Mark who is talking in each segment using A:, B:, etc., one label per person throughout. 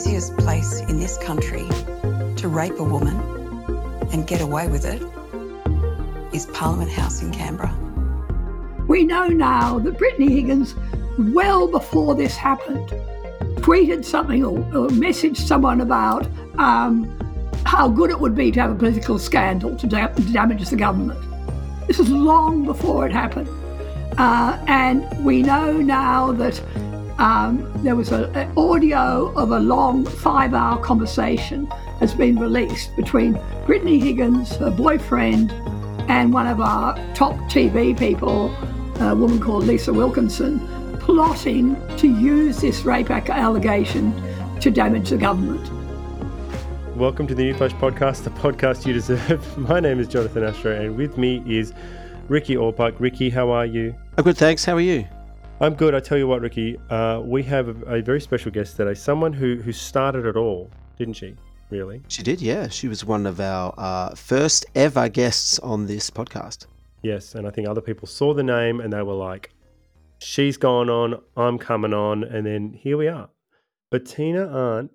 A: easiest place in this country to rape a woman and get away with it is Parliament House in Canberra.
B: We know now that Brittany Higgins, well before this happened, tweeted something or, or messaged someone about um, how good it would be to have a political scandal to, da- to damage the government. This is long before it happened. Uh, and we know now that um, there was an audio of a long five hour conversation has been released between Brittany Higgins, her boyfriend, and one of our top TV people, a woman called Lisa Wilkinson, plotting to use this rape allegation to damage the government.
C: Welcome to the New Flesh Podcast, the podcast you deserve. My name is Jonathan Astro, and with me is Ricky Allpike. Ricky, how are you?
D: I'm good, thanks. How are you?
C: I'm good. I tell you what, Ricky, uh, we have a, a, very special guest today. Someone who who started it all, didn't she? Really?
D: She did. Yeah, she was one of our uh, first ever guests on this podcast.
C: Yes, and I think other people saw the name and they were like, "She's gone on. I'm coming on," and then here we are. Bettina Arndt,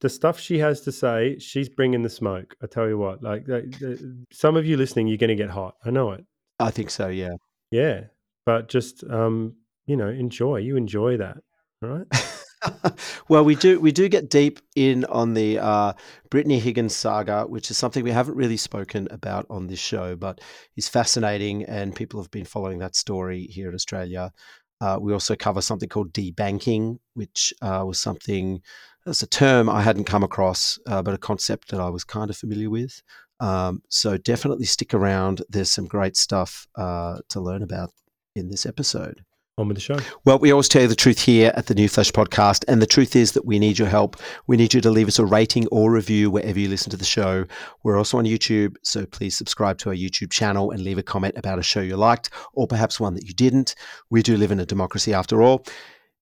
C: the stuff she has to say, she's bringing the smoke. I tell you what, like some of you listening, you're going to get hot. I know it.
D: I think so. Yeah.
C: Yeah, but just um, you know, enjoy. You enjoy that, all right?
D: well, we do we do get deep in on the uh, Brittany Higgins saga, which is something we haven't really spoken about on this show, but is fascinating, and people have been following that story here in Australia. Uh, we also cover something called debanking, which uh, was something that's a term I hadn't come across, uh, but a concept that I was kind of familiar with. Um, so definitely stick around. There's some great stuff uh, to learn about in this episode.
C: On with the show.
D: Well, we always tell you the truth here at the New Flesh podcast. And the truth is that we need your help. We need you to leave us a rating or review wherever you listen to the show. We're also on YouTube. So please subscribe to our YouTube channel and leave a comment about a show you liked or perhaps one that you didn't. We do live in a democracy after all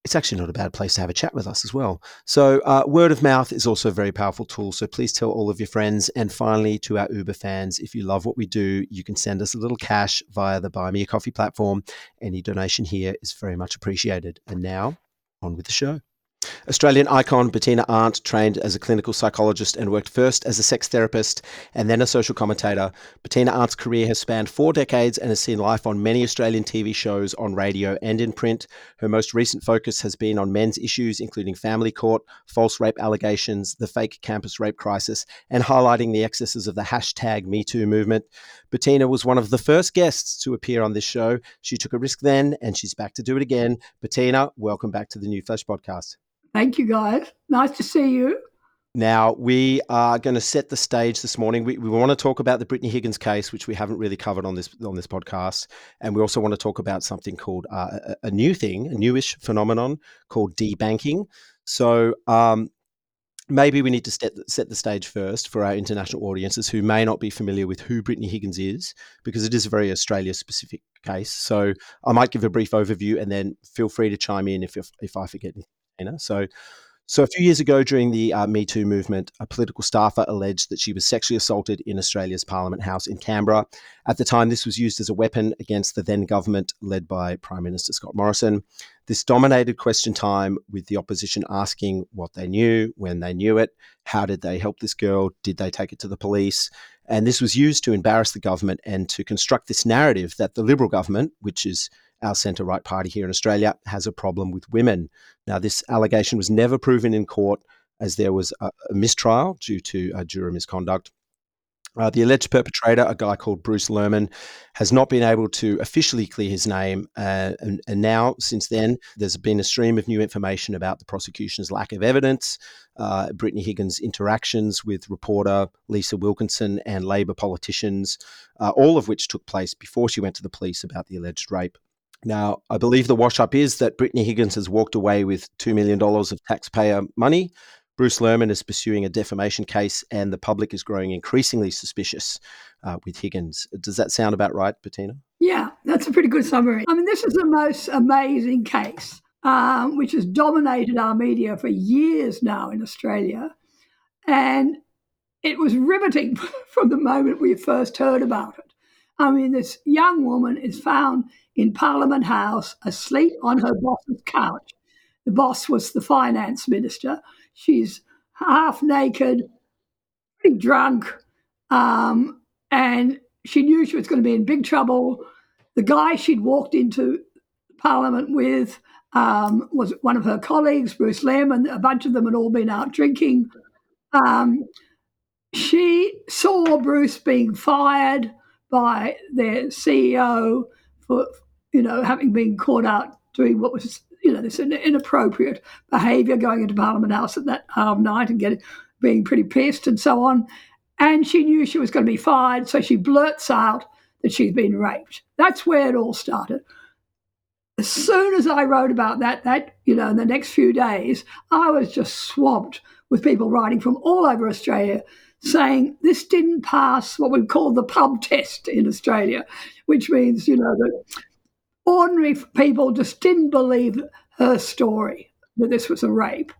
D: it's actually not a bad place to have a chat with us as well. So, uh, word of mouth is also a very powerful tool. So, please tell all of your friends. And finally, to our Uber fans, if you love what we do, you can send us a little cash via the Buy Me a Coffee platform. Any donation here is very much appreciated. And now, on with the show. Australian icon Bettina Arndt trained as a clinical psychologist and worked first as a sex therapist and then a social commentator. Bettina Arndt's career has spanned four decades and has seen life on many Australian TV shows, on radio, and in print. Her most recent focus has been on men's issues, including family court, false rape allegations, the fake campus rape crisis, and highlighting the excesses of the hashtag MeToo movement. Bettina was one of the first guests to appear on this show. She took a risk then, and she's back to do it again. Bettina, welcome back to the New Flesh podcast.
B: Thank you, guys. Nice to see you.
D: Now, we are going to set the stage this morning. We, we want to talk about the Brittany Higgins case, which we haven't really covered on this on this podcast, and we also want to talk about something called uh, a, a, new thing, a newish phenomenon called debanking. So, um, maybe we need to set set the stage first for our international audiences who may not be familiar with who Brittany Higgins is, because it is a very Australia specific case. So, I might give a brief overview, and then feel free to chime in if if, if I forget anything. So, so a few years ago, during the uh, Me Too movement, a political staffer alleged that she was sexually assaulted in Australia's Parliament House in Canberra. At the time, this was used as a weapon against the then government led by Prime Minister Scott Morrison. This dominated question time with the opposition asking what they knew, when they knew it, how did they help this girl, did they take it to the police? And this was used to embarrass the government and to construct this narrative that the Liberal government, which is our centre right party here in Australia has a problem with women. Now, this allegation was never proven in court as there was a, a mistrial due to uh, juror misconduct. Uh, the alleged perpetrator, a guy called Bruce Lehrmann, has not been able to officially clear his name. Uh, and, and, now, since then, there's been a stream of new information about the prosecution's lack of evidence, uh, Brittany Higgins' interactions with reporter Lisa Wilkinson and Labor politicians, uh, all of which took place before she went to the police about the alleged rape. Now, I believe the wash up is that Brittany Higgins has walked away with $2 million of taxpayer money. Bruce Lehrmann is pursuing a defamation case, and the public is growing increasingly suspicious uh, with Higgins. Does that sound about right, Bettina?
B: Yeah, that's a pretty good summary. I mean, this is the most amazing case, um, which has dominated our media for years now in Australia. And it was riveting from the moment we first heard about it. I mean, this young woman is found in Parliament House asleep on her boss's couch. The boss was the finance minister. She's half naked, pretty drunk, um, and she knew she was going to be in big trouble. The guy she'd walked into Parliament with um, was one of her colleagues, Bruce Lehrmann, and a bunch of them had all been out drinking. Um, she saw Bruce being fired by their CEO for, you know, having been caught out doing what was, you know, this inappropriate behaviour going into Parliament House at that um, night and getting being pretty pissed and so on. And she knew she was going to be fired, so she blurts out that she's been raped. That's where it all started. As soon as I wrote about that, that you know, in the next few days, I was just swamped with people writing from all over Australia saying this didn't pass what we call the pub test in Australia, which means, you know, that ordinary people just didn't believe her story that this was a rape.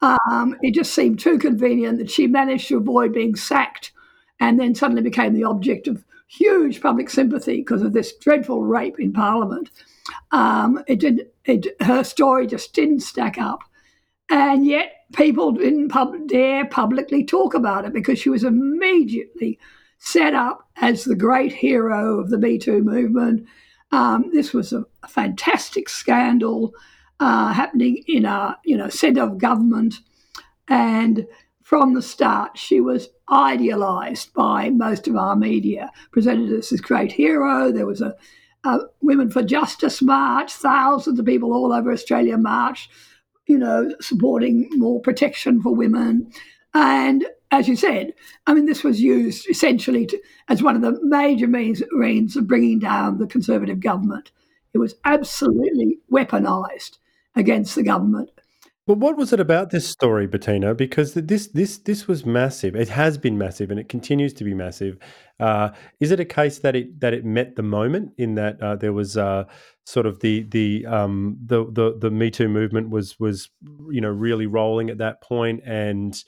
B: Um, it just seemed too convenient that she managed to avoid being sacked and then suddenly became the object of huge public sympathy because of this dreadful rape in Parliament. Um, it did. It, her story just didn't stack up, and yet people didn't pub- dare publicly talk about it because she was immediately set up as the great hero of the Me Too movement. Um, this was a, fantastic scandal uh, happening in a you know centre of government, and from the start she was idealised by most of our media, presented as this great hero. There was a, a Women for Justice march, thousands of people all over Australia marched you know, supporting more protection for women. And as you said, I mean, this was used essentially to, as one of the major means, of bringing down the Conservative government. It was absolutely weaponized against the government.
C: But what was it about this story, Bettina? Because this this this was massive. It has been massive, and it continues to be massive. Uh, is it a case that it that it met the moment in that uh, there was uh, sort of the the um, the the the Me Too movement was was you know really rolling at that point, and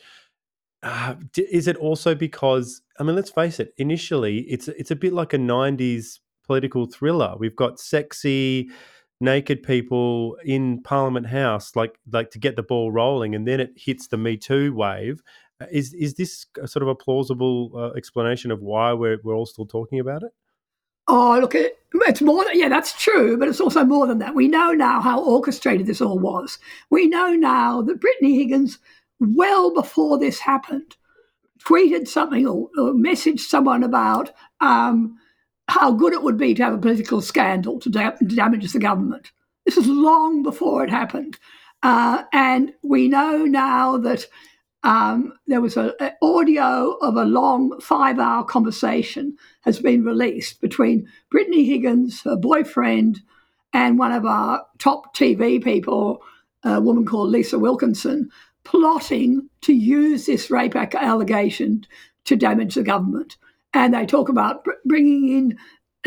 C: uh, is it also because I mean, let's face it. Initially, it's it's a bit like a '90s political thriller. We've got sexy naked people in Parliament House, like like to get the ball rolling, and then it hits the Me Too wave. Uh, is is this sort of a plausible uh, explanation of why we're we're all still talking about it?
B: Oh, look, it, it's more. Than, yeah, that's true, but it's also more than that. We know now how orchestrated this all was. We know now that Brittany Higgins, well before this happened, tweeted something or, or messaged someone about. Um, how good it would be to have a political scandal to, da- to damage the government. This is long before it happened. Uh, and we know now that um, there was an audio of a long five hour conversation has been released between Brittany Higgins, her boyfriend, and one of our top TV people, a woman called Lisa Wilkinson, plotting to use this rape allegation to damage the government and they talk about bringing in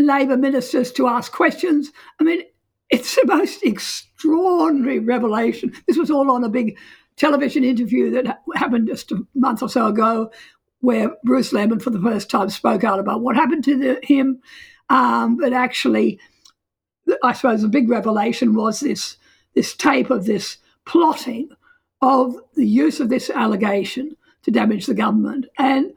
B: Labor ministers to ask questions. I mean, it's the most extraordinary revelation. This was all on a big television interview that happened just a month or so ago, where Bruce Lehrmann, for the first time, spoke out about what happened to the, him. Um, but actually, I suppose the big revelation was this this tape of this plotting of the use of this allegation to damage the government. And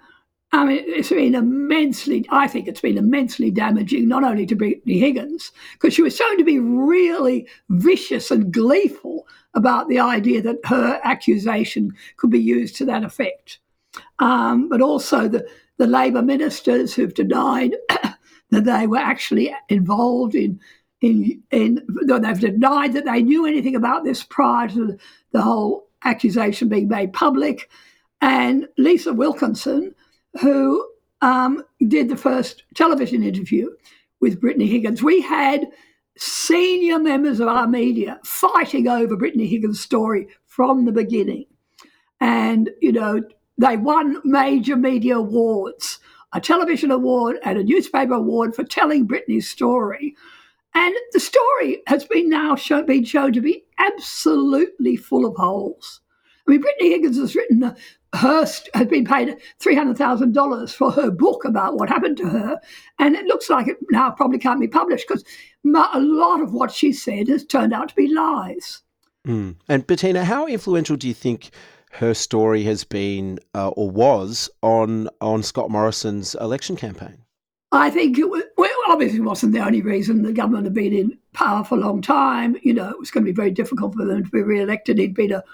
B: I mean, it's been immensely, I think it's been immensely damaging, not only to Brittany Higgins, because she was shown to be really vicious and gleeful about the idea that her accusation could be used to that effect. Um, but also the, the Labor ministers who've denied that they were actually involved in, in, in, they've denied that they knew anything about this prior to the whole accusation being made public. And Lisa Wilkinson, who um, did the first television interview with Brittany Higgins. We had senior members of our media fighting over Brittany Higgins' story from the beginning. And, you know, they won major media awards a television award and a newspaper award for telling Brittany's story. And the story has been now show, been shown to be absolutely full of holes. I mean, Brittany Higgins has written Hearst has been paid $300,000 for her book about what happened to her. And it looks like it now probably can't be published because a lot of what she said has turned out to be lies.
D: Mm. And Bettina, how influential do you think her story has been uh, or was on on Scott Morrison's election campaign.
B: I think it was, well, obviously wasn't the only reason the government had been in power for a long time. You know, it was going to be very difficult for them to be re-elected. He'd been a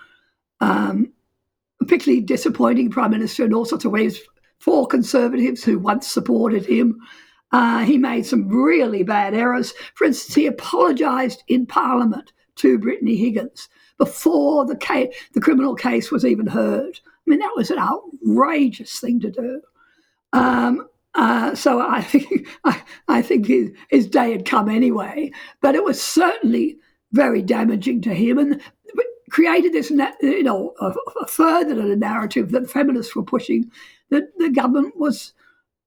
B: um, particularly disappointing prime minister in all sorts of ways for conservatives who once supported him. Uh, he made some really bad errors. For instance, he apologised in Parliament to Brittany Higgins before the case, the criminal case was even heard. I mean, that was an outrageous thing to do. Um, uh, so I think I, I think his, his, day had come anyway, but it was certainly very damaging to him and created this, you know, a, a further narrative that feminists were pushing that the government was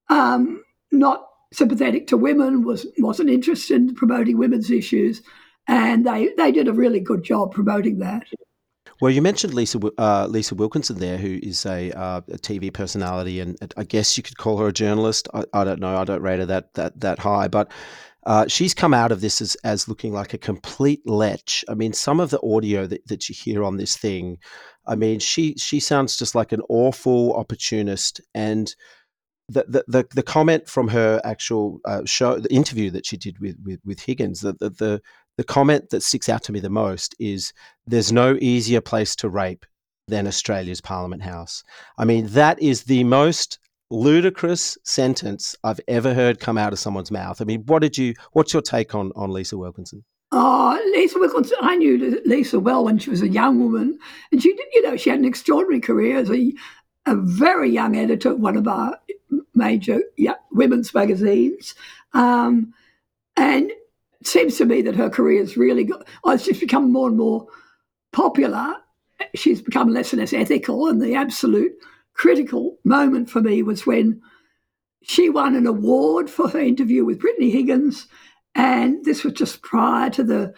B: um, not sympathetic to women, was wasn't interested in promoting women's issues, and they they did a really good job promoting that.
D: Well, you mentioned Lisa uh, Lisa Wilkinson there, who is a, uh, a, TV personality, and I guess you could call her a journalist. I, I don't know. I don't rate her that that that high, but uh, she's come out of this as, as looking like a complete lech. I mean, some of the audio that, that you hear on this thing, I mean, she she sounds just like an awful opportunist. And the the, the, the comment from her actual uh, show, the interview that she did with with, with Higgins, the, the the the comment that sticks out to me the most is there's no easier place to rape than Australia's Parliament House. I mean, that is the most ludicrous sentence I've ever heard come out of someone's mouth. I mean, what did you? What's your take on on Lisa Wilkinson?
B: Oh, Lisa Wilkinson, I knew Lisa well when she was a young woman, and she did. You know, she had an extraordinary career as a a very young editor of one of our major women's magazines, um, and it seems to me that her career has really got, oh, she's become more and more popular. She's become less and less ethical, and the absolute critical moment for me was when she won an award for her interview with Brittany Higgins, and this was just prior to the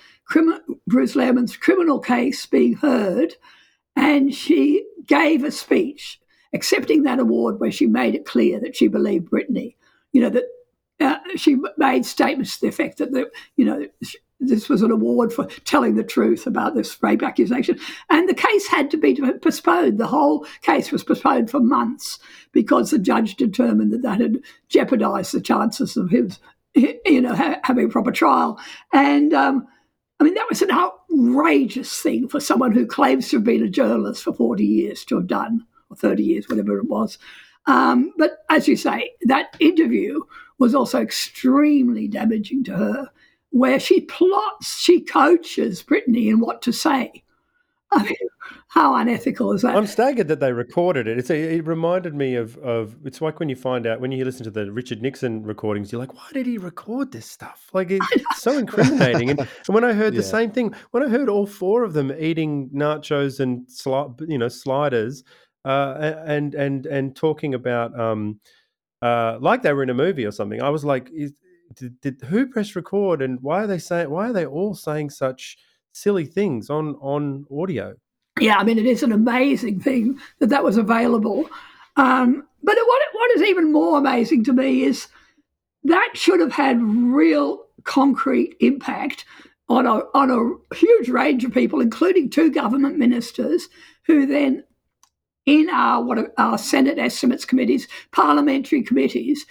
B: Bruce Lehrmann's criminal case being heard, and she gave a speech accepting that award where she made it clear that she believed Brittany. You know that uh, she made statements to the effect that, the, you know, this was an award for telling the truth about this rape accusation. And the case had to be postponed. The whole case was postponed for months because the judge determined that that had jeopardized the chances of him, you know, having a proper trial. And um, I mean, that was an outrageous thing for someone who claims to have been a journalist for 40 years to have done, or 30 years, whatever it was. Um, but as you say, that interview was also extremely damaging to her, where she plots, she coaches Brittany in what to say. I mean, how unethical is that?
C: I'm staggered that they recorded it. It's a, it reminded me of of it's like when you find out when you listen to the Richard Nixon recordings, you're like, why did he record this stuff? Like it's so incriminating. and, and, when I heard yeah. the same thing, when I heard all four of them eating nachos and sli- you know sliders, uh, and and and talking about um, uh, like they were in a movie or something. I was like, is, did, did who press record and why are they saying why are they all saying such silly things on on audio?
B: Yeah, I mean it is an amazing thing that that was available. Um, but what what is even more amazing to me is that should have had real concrete impact on a on a huge range of people, including two government ministers, who then in our what are our Senate estimates committees, parliamentary committees,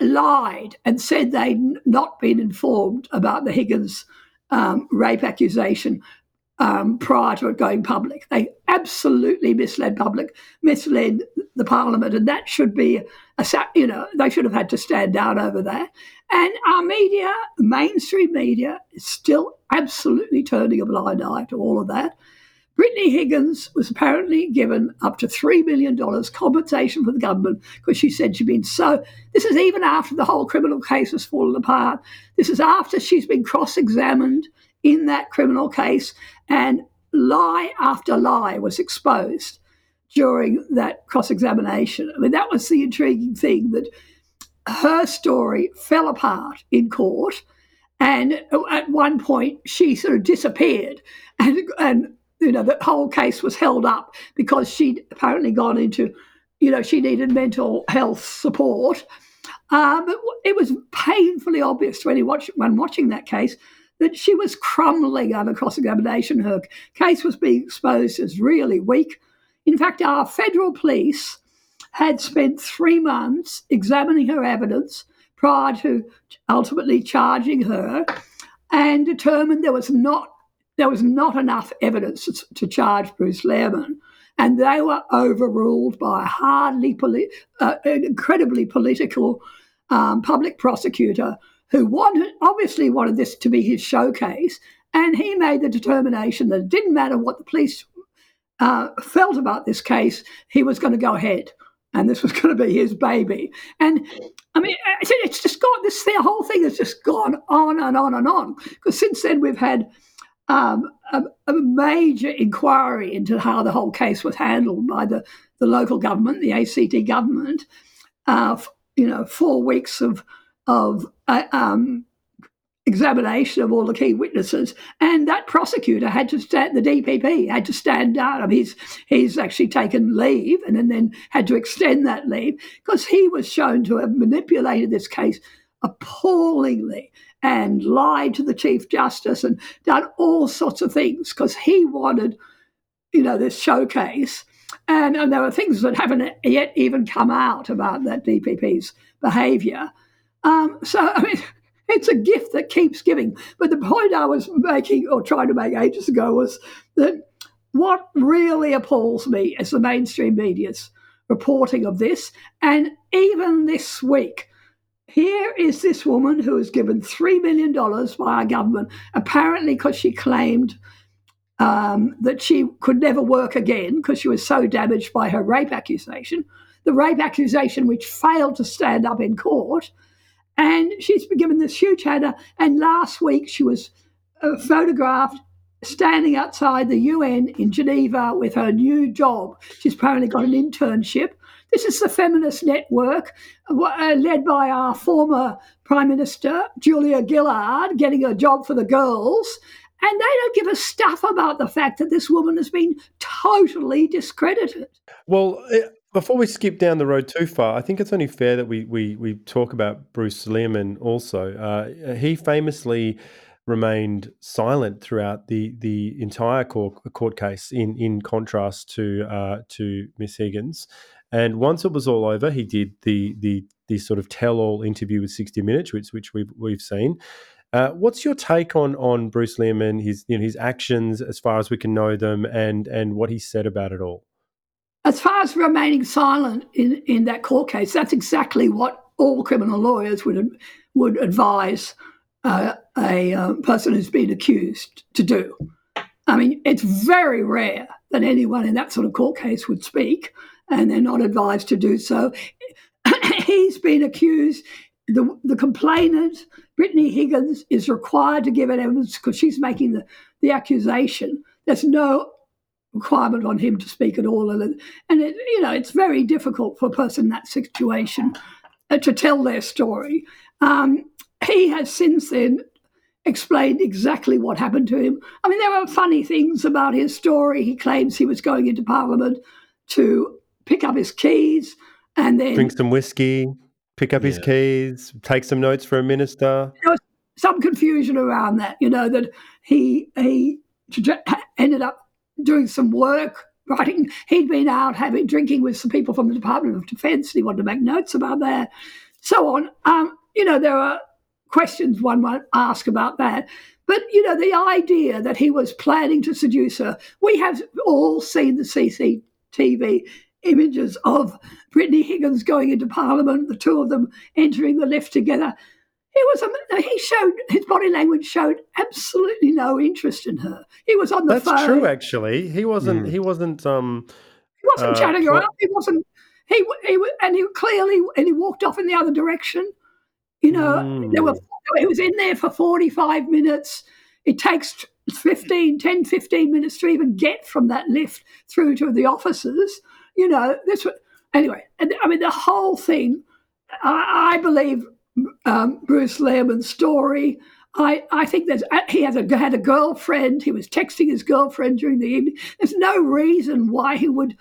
B: lied and said they'd not been informed about the Higgins um, rape accusation um, prior to it going public. They absolutely misled public, misled the parliament, and that should be a you know they should have had to stand down over that. And our media, mainstream media, is still absolutely turning a blind eye to all of that. Brittany Higgins was apparently given up to $3 million compensation for the government because she said she'd been so. This is even after the whole criminal case has fallen apart. This is after she's been cross examined in that criminal case, and lie after lie was exposed during that cross examination. I mean, that was the intriguing thing that her story fell apart in court. And at one point, she sort of disappeared. And, and you know, the whole case was held up because she'd apparently gone into, you know, she needed mental health support. Um, it was painfully obvious when, he watched, when watching that case that she was crumbling under cross examination. Her case was being exposed as really weak. In fact, our federal police had spent three months examining her evidence prior to ultimately charging her and determined there was not there was not enough evidence to, charge Bruce Lehrmann. And they were overruled by a hardly poli- uh, an incredibly political um, public prosecutor who wanted obviously wanted this to be his showcase, and he made the determination that it didn't matter what the police uh, felt about this case, he was going to go ahead and this was going to be his baby. And I mean, it's just gone. This the whole thing has just gone on and on and on. Because since then we've had um, a, a, major inquiry into how the whole case was handled by the, the local government, the ACT government. Uh, you know, four weeks of of uh, um, examination of all the key witnesses, and that prosecutor had to stand. The DPP had to stand down. I mean, he's he's actually taken leave, and then, then had to extend that leave because he was shown to have manipulated this case appallingly and lied to the chief justice and done all sorts of things because he wanted, you know, this showcase. And, and there are things that haven't yet even come out about that DPP's behaviour. Um, so, I mean, it's a gift that keeps giving. But the point I was making or trying to make ages ago was that what really appalls me is the mainstream media's reporting of this. And even this week, here is this woman who was given $3 million by our government, apparently because she claimed um, that she could never work again because she was so damaged by her rape accusation. The rape accusation, which failed to stand up in court, and she's been given this huge header. And last week she was uh, photographed standing outside the UN in Geneva with her new job. She's apparently got an internship. This is the Feminist Network, uh, led by our former Prime Minister, Julia Gillard, getting a job for the girls. And they don't give a stuff about the fact that this woman has been totally discredited.
C: Well, before we skip down the road too far, I think it's only fair that we we, we talk about Bruce Lehrmann also. Uh, he famously remained silent throughout the the entire court, court case. In in contrast to uh, to Miss Higgins, and once it was all over, he did the the the sort of tell all interview with sixty Minutes, which which we've we've seen. Uh, what's your take on on Bruce Lehrmann, his you know, his actions as far as we can know them, and and what he said about it all?
B: As far as remaining silent in, in that court case, that's exactly what all criminal lawyers would would advise uh, a uh, person who's been accused to do. I mean, it's very rare that anyone in that sort of court case would speak, and they're not advised to do so. He's been accused. The, the complainant, Brittany Higgins, is required to give evidence because she's making the, the accusation. There's no requirement on him to speak at all. And, and it, you know, it's very difficult for a person in that situation uh, to tell their story. Um, he has since then explained exactly what happened to him. I mean, there were funny things about his story. He claims he was going into Parliament to pick up his keys and then
C: drink some whiskey, pick up yeah. his keys, take some notes for a minister.
B: There was some confusion around that, you know, that he he ended up doing some work, writing. He'd been out having drinking with some people from the Department of Defence. And he wanted to make notes about that, so on. Um, you know, there are questions one might ask about that. But you know, the idea that he was planning to seduce her. We have all seen the CCTV images of Brittany Higgins going into Parliament, the two of them entering the lift together. He was a, he showed his body language showed absolutely no interest in her. He was on the
C: That's
B: phone.
C: true, actually. He wasn't. Mm. He wasn't. Um,
B: he wasn't uh, chatting her up. He wasn't. He he and he clearly and he walked off in the other direction. You know, mm. there were he was in there for forty five minutes. It takes 15, 10, 15 minutes to even get from that lift through to the offices. You know, this anyway. And I mean, the whole thing. I, I believe um, Bruce Lehrmann's story. I, I think there's he has a, had a girlfriend. He was texting his girlfriend during the evening. There's no reason why he would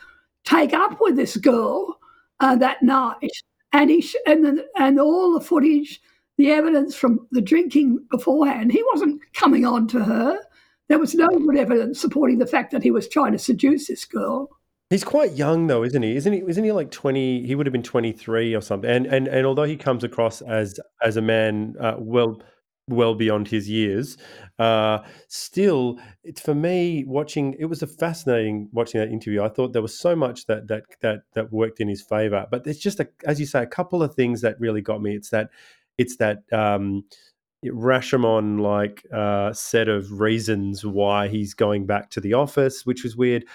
B: take up with this girl uh, that night. And he and the, and all the footage, the evidence from the drinking beforehand, he wasn't coming on to her. There was no good evidence supporting the fact that he was trying to seduce this girl.
C: He's quite young though, isn't he? Isn't he? Isn't he like twenty? He would have been twenty three or something. And and and although he comes across as as a man uh, well well beyond his years, uh, still, it's for me watching. It was a fascinating watching that interview. I thought there was so much that that that that worked in his favor. But there's just a, as you say, a couple of things that really got me. It's that it's that. Um, Rashomon like uh, set of reasons why he's going back to the office, which was weird.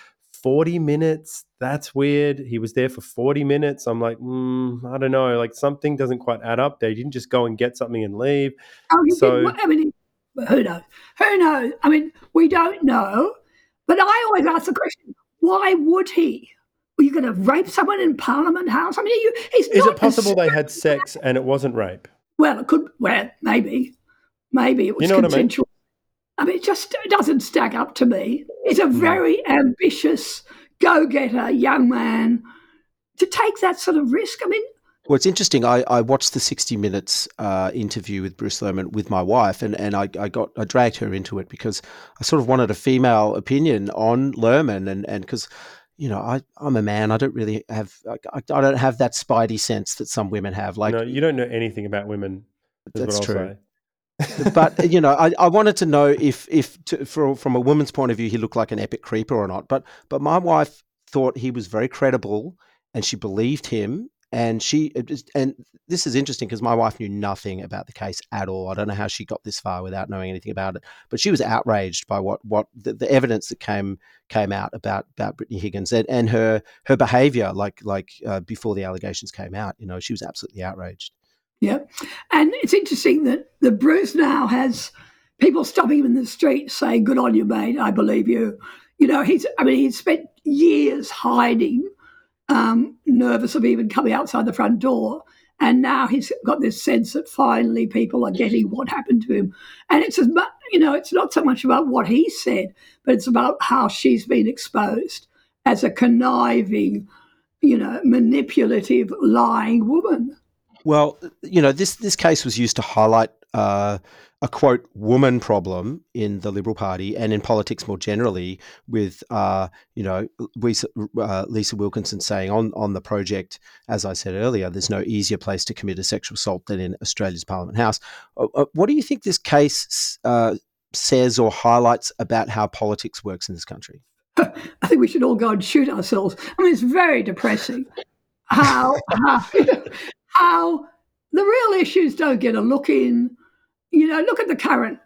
C: 40 minutes. That's weird. He was there for 40 minutes. I'm like, mm, I don't know. Like something doesn't quite add up. They didn't just go and get something and leave.
B: Oh,
C: So-
B: did. I mean, who knows? Who knows? I mean, we don't know. But I always ask the question: Why would he? Are you going to rape someone in Parliament House? I mean, you, he's
C: Is it possible they had sex and it wasn't rape?
B: Well, it could. Well, maybe, maybe it was
C: You know what I mean?
B: consensual. I mean, it just doesn't stack up to me. He's a very ambitious, go-getter young man to take that sort of risk. I mean,
D: Well, it's interesting. I, I watched the 60 Minutes uh, interview with Bruce Lehrmann with my wife, and, and I, I got I dragged her into it because I sort of wanted a female opinion on Lehrmann, and and because you know I I'm a man, I don't really have I, I don't have that spidey sense that some women have. Like
C: no, you don't know anything about women.
D: That's true.
C: say.
D: But you know, I, I wanted to know if if to, for, from a woman's point of view he looked like an epic creeper or not. But but my wife thought he was very credible, and she believed him. And she and this is interesting because my wife knew nothing about the case at all. I don't know how she got this far without knowing anything about it. But she was outraged by what what the, the evidence that came came out about about Brittany Higgins and, and her her behaviour, like like uh, before the allegations came out. You know, she was absolutely outraged.
B: Yeah. And it's interesting that the Bruce now has people stopping him in the street saying, Good on you, mate, I believe you. You know, he's I mean, he's spent years hiding, um, nervous of even coming outside the front door. And now he's got this sense that finally people are getting what happened to him. And it's as much, you know, it's not so much about what he said, but it's about how she's been exposed as a conniving, you know, manipulative, lying woman.
D: Well, you know, this this case was used to highlight uh, a quote woman problem in the Liberal Party and in politics more generally, with uh, you know Lisa, uh, Lisa Wilkinson saying on on the project, as I said earlier, there's no easier place to commit a sexual assault than in Australia's Parliament House. Uh, uh, what do you think this case uh, says or highlights about how politics works in this country?
B: I think we should all go and shoot ourselves. I mean, it's very depressing how how, how the real issues don't get a look in. You know, look at the current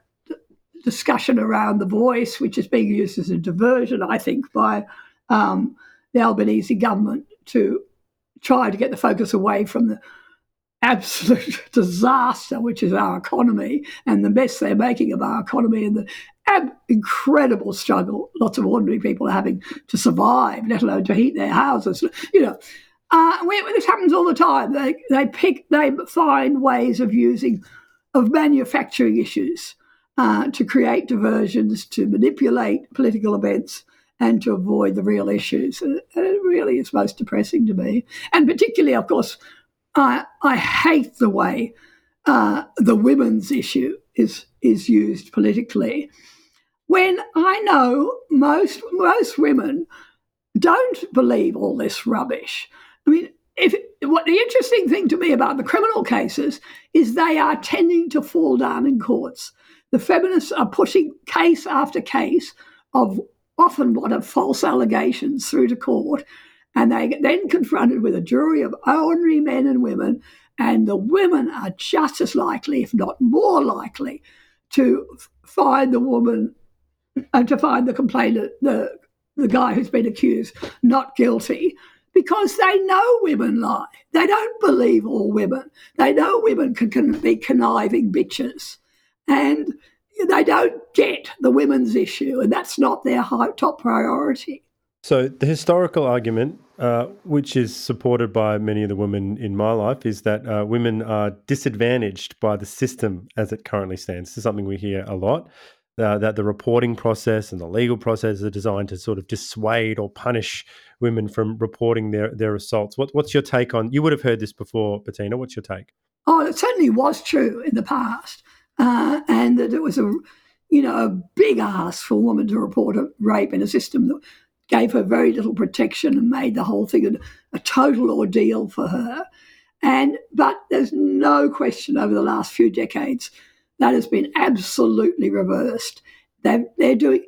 B: discussion around the voice, which is being used as a diversion, I think, by um, the Albanese government to try to get the focus away from the absolute disaster, which is our economy, and the mess they're making of our economy, and the ab- incredible struggle lots of ordinary people are having to survive, let alone to heat their houses. You know, uh, we, this happens all the time. They they pick, they find ways of using, of manufacturing issues uh, to create diversions, to manipulate political events. And to avoid the real issues. And it really is most depressing to me. And particularly, of course, I, I hate the way uh, the women's issue is is used politically. When I know most most women don't believe all this rubbish. I mean, if what the interesting thing to me about the criminal cases is they are tending to fall down in courts. The feminists are pushing case after case of often what are false allegations through to court, and they get then confronted with a jury of ordinary men and women, and the women are just as likely, if not more likely, to find the woman and to find the complainant, the the guy who's been accused, not guilty. Because they know women lie. They don't believe all women. They know women can, can be conniving bitches. And they don't get the women's issue, and that's not their high, top priority.
C: So the historical argument, uh, which is supported by many of the women in my life, is that uh, women are disadvantaged by the system as it currently stands. This is something we hear a lot. Uh, that the reporting process and the legal process are designed to sort of dissuade or punish women from reporting their their assaults. What, what's your take on? You would have heard this before, Bettina. What's your take?
B: Oh, it certainly was true in the past, uh, and that it was a, you know, a big ask for a woman to report a rape in a system that gave her very little protection and made the whole thing a, a total ordeal for her. And but there's no question over the last few decades that has been absolutely reversed. They're, they're doing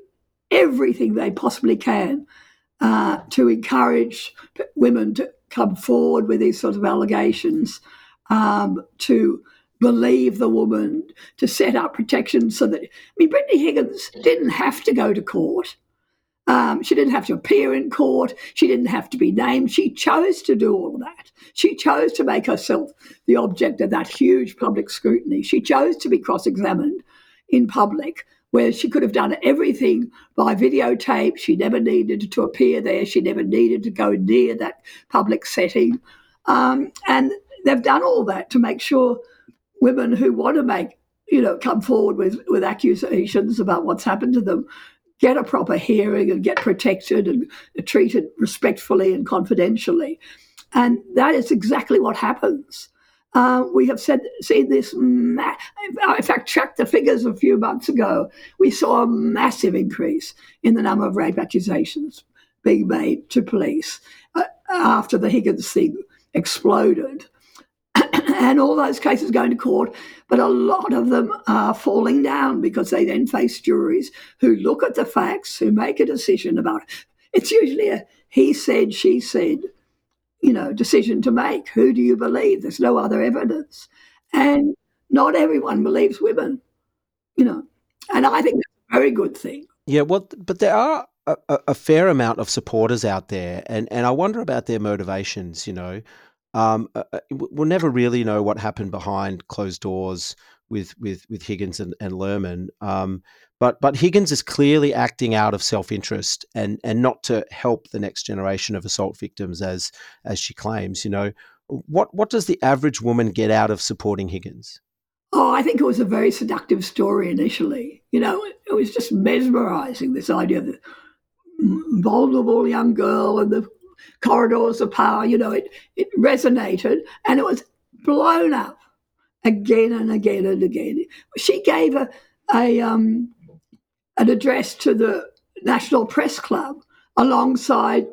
B: everything they possibly can uh, to encourage women to come forward with these sort of allegations, um, to believe the woman, to set up protections so that, I mean, Brittany Higgins didn't have to go to court. Um, she didn't have to appear in court. She didn't have to be named. She chose to do all of that. She chose to make herself the object of that huge public scrutiny. She chose to be cross examined in public, where she could have done everything by videotape. She never needed to appear there. She never needed to go near that public setting. Um, and they've done all that to make sure women who want to make, you know, come forward with, with accusations about what's happened to them get a proper hearing and get protected and treated respectfully and confidentially. And that is exactly what happens. Uh, we have said, seen this. Ma- in fact, checked the figures a few months ago. We saw a massive increase in the number of rape accusations being made to police uh, after the Higgins thing exploded. And all those cases going to court, but a lot of them are falling down because they then face juries who look at the facts, who make a decision about it. It's usually a he said, she said, you know, decision to make. Who do you believe? There's no other evidence. And not everyone believes women, you know. And I think that's a very good thing.
D: Yeah, well, but there are a, a, fair amount of supporters out there, and, and I wonder about their motivations, you know. Um, uh, uh we'll never really know what happened behind closed doors with with with Higgins and, and Lehrmann. Um, but but Higgins is clearly acting out of self interest and and not to help the next generation of assault victims as as she claims. You know, what what does the average woman get out of supporting Higgins?
B: Oh, I think it was a very seductive story initially. You know, it was just mesmerizing. This idea of the vulnerable young girl and the corridors of power. You know, it, it resonated and it was blown up again and again and again. She gave a, a um, an address to the National Press Club alongside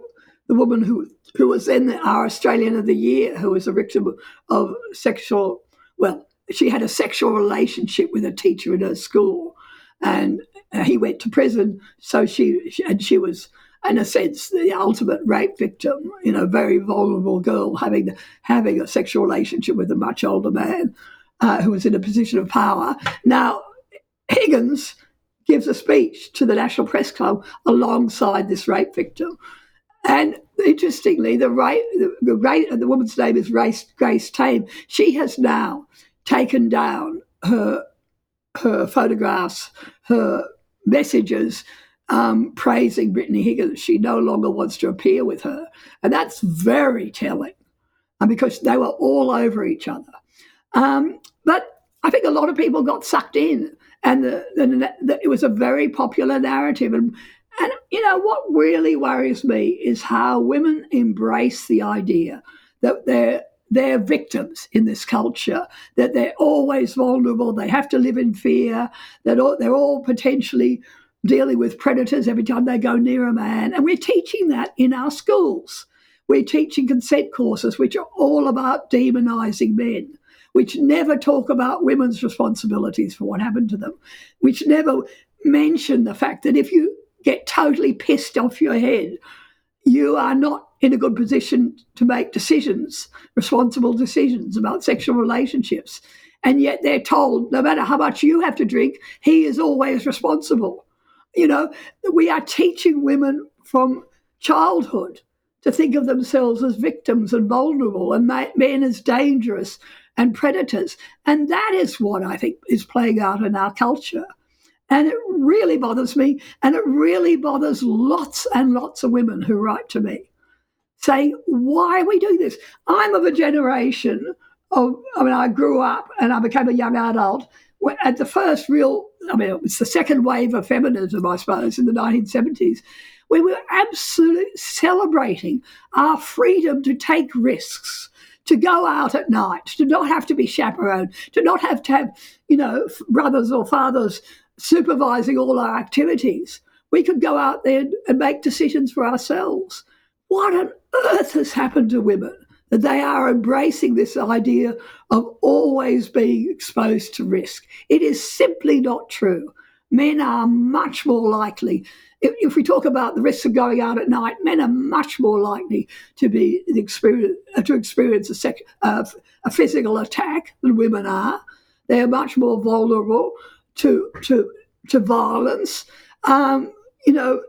B: the woman who who was then our Australian of the Year, who was a victim of sexual. Well, she had a sexual relationship with a teacher in her school, and he went to prison. So she and she was in a sense, the ultimate rape victim, you know, very vulnerable girl having having a sexual relationship with a much older man uh, who was in a position of power. Now, Higgins gives a speech to the National Press Club alongside this rape victim. And interestingly, the, right, the, the, the woman's name is Grace, Grace Tame. She has now taken down her her photographs, her messages um, praising Brittany Higgins. She no longer wants to appear with her. And that's very telling and because they were all over each other. Um, but I think a lot of people got sucked in, and the, the, the, it was a very popular narrative. And, and, you know, what really worries me is how women embrace the idea that they're they're victims in this culture, that they're always vulnerable, they have to live in fear, that they're all potentially dealing with predators every time they go near a man. And we're teaching that in our schools. We're teaching consent courses, which are all about demonizing men, which never talk about women's responsibilities for what happened to them, which never mention the fact that if you get totally pissed off your head, you are not in a good position to make decisions, responsible decisions about sexual relationships. And yet they're told no matter how much you have to drink, he is always responsible. You know, we are teaching women from childhood to think of themselves as victims and vulnerable and men as dangerous and predators. And that is what I think is playing out in our culture. And it really bothers me. And it really bothers lots and lots of women who write to me saying, Why are we doing this? I'm of a generation of, I mean, I grew up and I became a young adult at the first real, I mean, it was the second wave of feminism, I suppose, in the 1970s, we were absolutely celebrating our freedom to take risks, to go out at night, to not have to be chaperoned, to not have to have, you know, brothers or fathers supervising all our activities. we could go out there and make decisions for ourselves. What on earth has happened to women? That they are embracing this idea of always being exposed to risk. It is simply not true. Men are much more likely if, if, we talk about the risks of going out at night, men are much more likely to be experience, to experience a, sec, uh, a physical attack than women are. They are much more vulnerable to to to violence. Um, you know,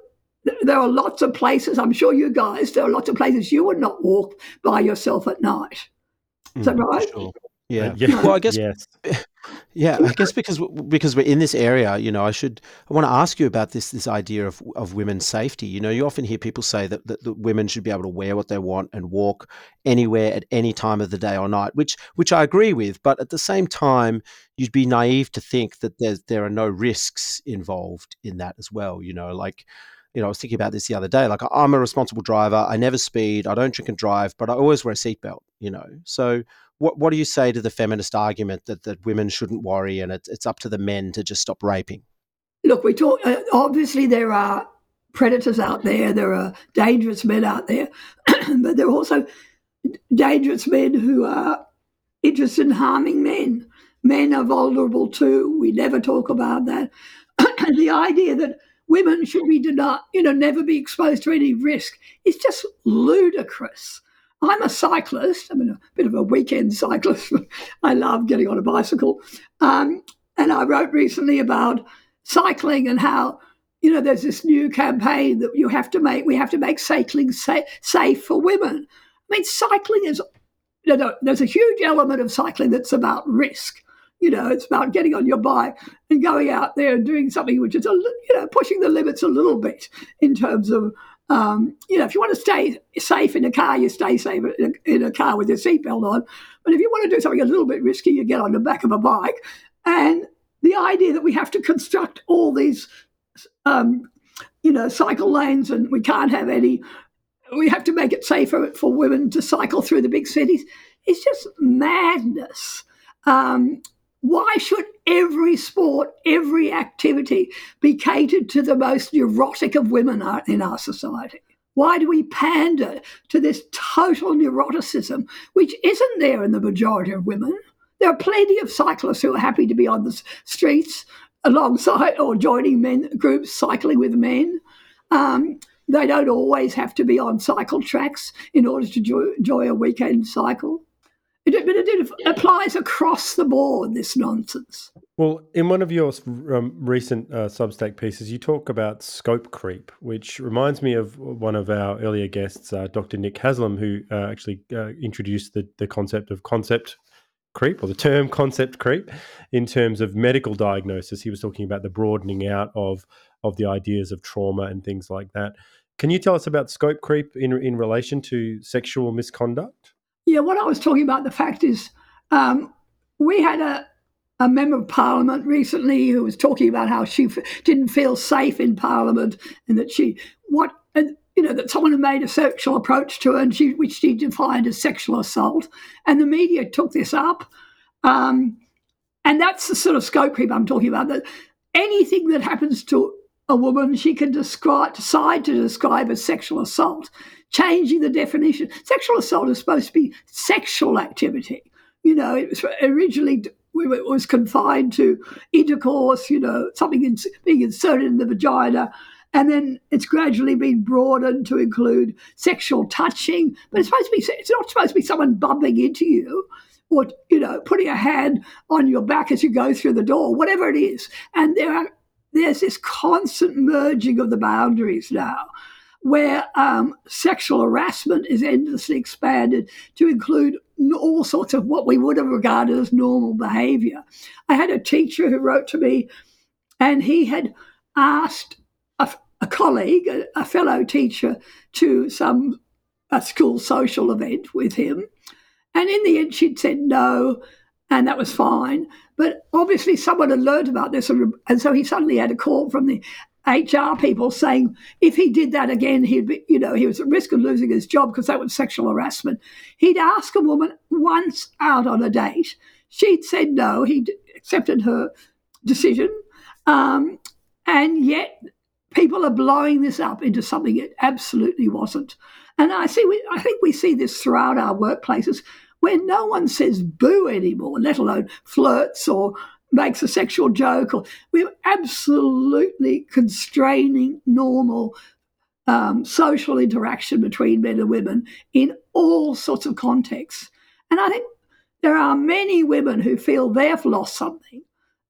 B: there are lots of places. I'm sure you guys. There are lots of places you would not walk by yourself at night. Is that mm, right?
D: Sure. Yeah. Uh, yeah. Well, I guess. Yes. Yeah, I guess because because we're in this area, you know, I should I want to ask you about this this idea of of women's safety. You know, you often hear people say that, that, that women should be able to wear what they want and walk anywhere at any time of the day or night, which which I agree with. But at the same time, you'd be naive to think that there's there are no risks involved in that as well. You know, like you know, I was thinking about this the other day. Like, I'm a responsible driver. I never speed. I don't drink and drive, but I always wear a seatbelt. You know, so what what do you say to the feminist argument that that women shouldn't worry and it, it's up to the men to just stop raping?
B: Look, we talk. Uh, obviously, there are predators out there. There are dangerous men out there, but there are also dangerous men who are interested in harming men. Men are vulnerable too. We never talk about that. the idea that women should be denied, you know, never be exposed to any risk It's just ludicrous. I'm a cyclist. I'm a bit of a weekend cyclist. I love getting on a bicycle. Um, and I wrote recently about cycling and how, you know, there's this new campaign that you have to make, we have to make cycling sa- safe for women. I mean, cycling is, you know, there's a huge element of cycling that's about risk. You know, it's about getting on your bike and going out there and doing something which is, a, you know, pushing the limits a little bit in terms of um, you know, if you want to stay safe in a car, you stay safe in a, in a car with your seatbelt on. But if you want to do something a little bit risky, you get on the back of a bike. And the idea that we have to construct all these, um, you know, cycle lanes and we can't have any, we have to make it safer for women to cycle through the big cities is just madness. Um, why should every sport, every activity be catered to the most neurotic of women in our society? Why do we pander to this total neuroticism, which isn't there in the majority of women? There are plenty of cyclists who are happy to be on the streets alongside or joining men groups cycling with men. Um, they don't always have to be on cycle tracks in order to enjoy a weekend cycle. It, but it, applies across the board, this nonsense.
C: Well, in one of your um, recent uh, Substack pieces, you talk about scope creep, which reminds me of one of our earlier guests, uh, Dr. Nick Haslam, who uh, actually uh, introduced the, the concept of concept creep or the term concept creep in terms of medical diagnosis. He was talking about the broadening out of of the ideas of trauma and things like that. Can you tell us about scope creep in in relation to sexual misconduct?
B: Yeah, what I was talking about, the fact is, um, we had a, a member of parliament recently who was talking about how she f- didn't feel safe in parliament and that she, what, and, you know, that someone had made a sexual approach to her and she, which she defined as sexual assault. And the media took this up. Um, and that's the sort of scope creep I'm talking about. That anything that happens to a woman, she can describe, decide to describe as sexual assault changing the definition. Sexual assault is supposed to be sexual activity. You know, it was originally it was confined to intercourse. You know, something in, being inserted in the vagina. And then it's gradually been broadened to include sexual touching, but it's supposed to be it's not supposed to be someone bumping into you or you know putting a hand on your back as you go through the door, whatever it is. And there are there's this constant merging of the boundaries now where um, sexual harassment is endlessly expanded to include all sorts of what we would have regarded as normal behavior. I had a teacher who wrote to me, and he had asked a, a colleague, a, a, fellow teacher, to some a school social event with him. And in the end, she'd said no, and that was fine. But obviously, someone had learned about this, and, and so he suddenly had a call from the HR people saying if he did that again, he'd be, you know, he was at risk of losing his job because that was sexual harassment. He'd ask a woman once out on a date. She'd said no. He'd accepted her decision. Um, and yet, people are blowing this up into something it absolutely wasn't. And I see, we, I think we see this throughout our workplaces where no one says boo anymore, let alone flirts or makes a sexual joke. Or we're absolutely constraining normal um, social interaction between men and women in all sorts of contexts. And I think there are many women who feel they've lost something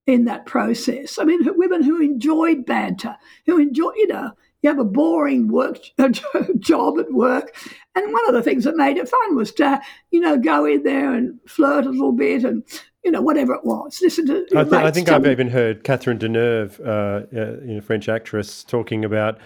B: in that process. I mean, women who enjoy banter, who enjoy, you know, you have a boring work job at work. And one of the things that made it fun was to, you know, go in there and flirt a little bit and, you know, whatever it was. Listen to.
C: I, th- I think I've even heard Catherine Deneuve, uh, uh, you know, French actress, talking about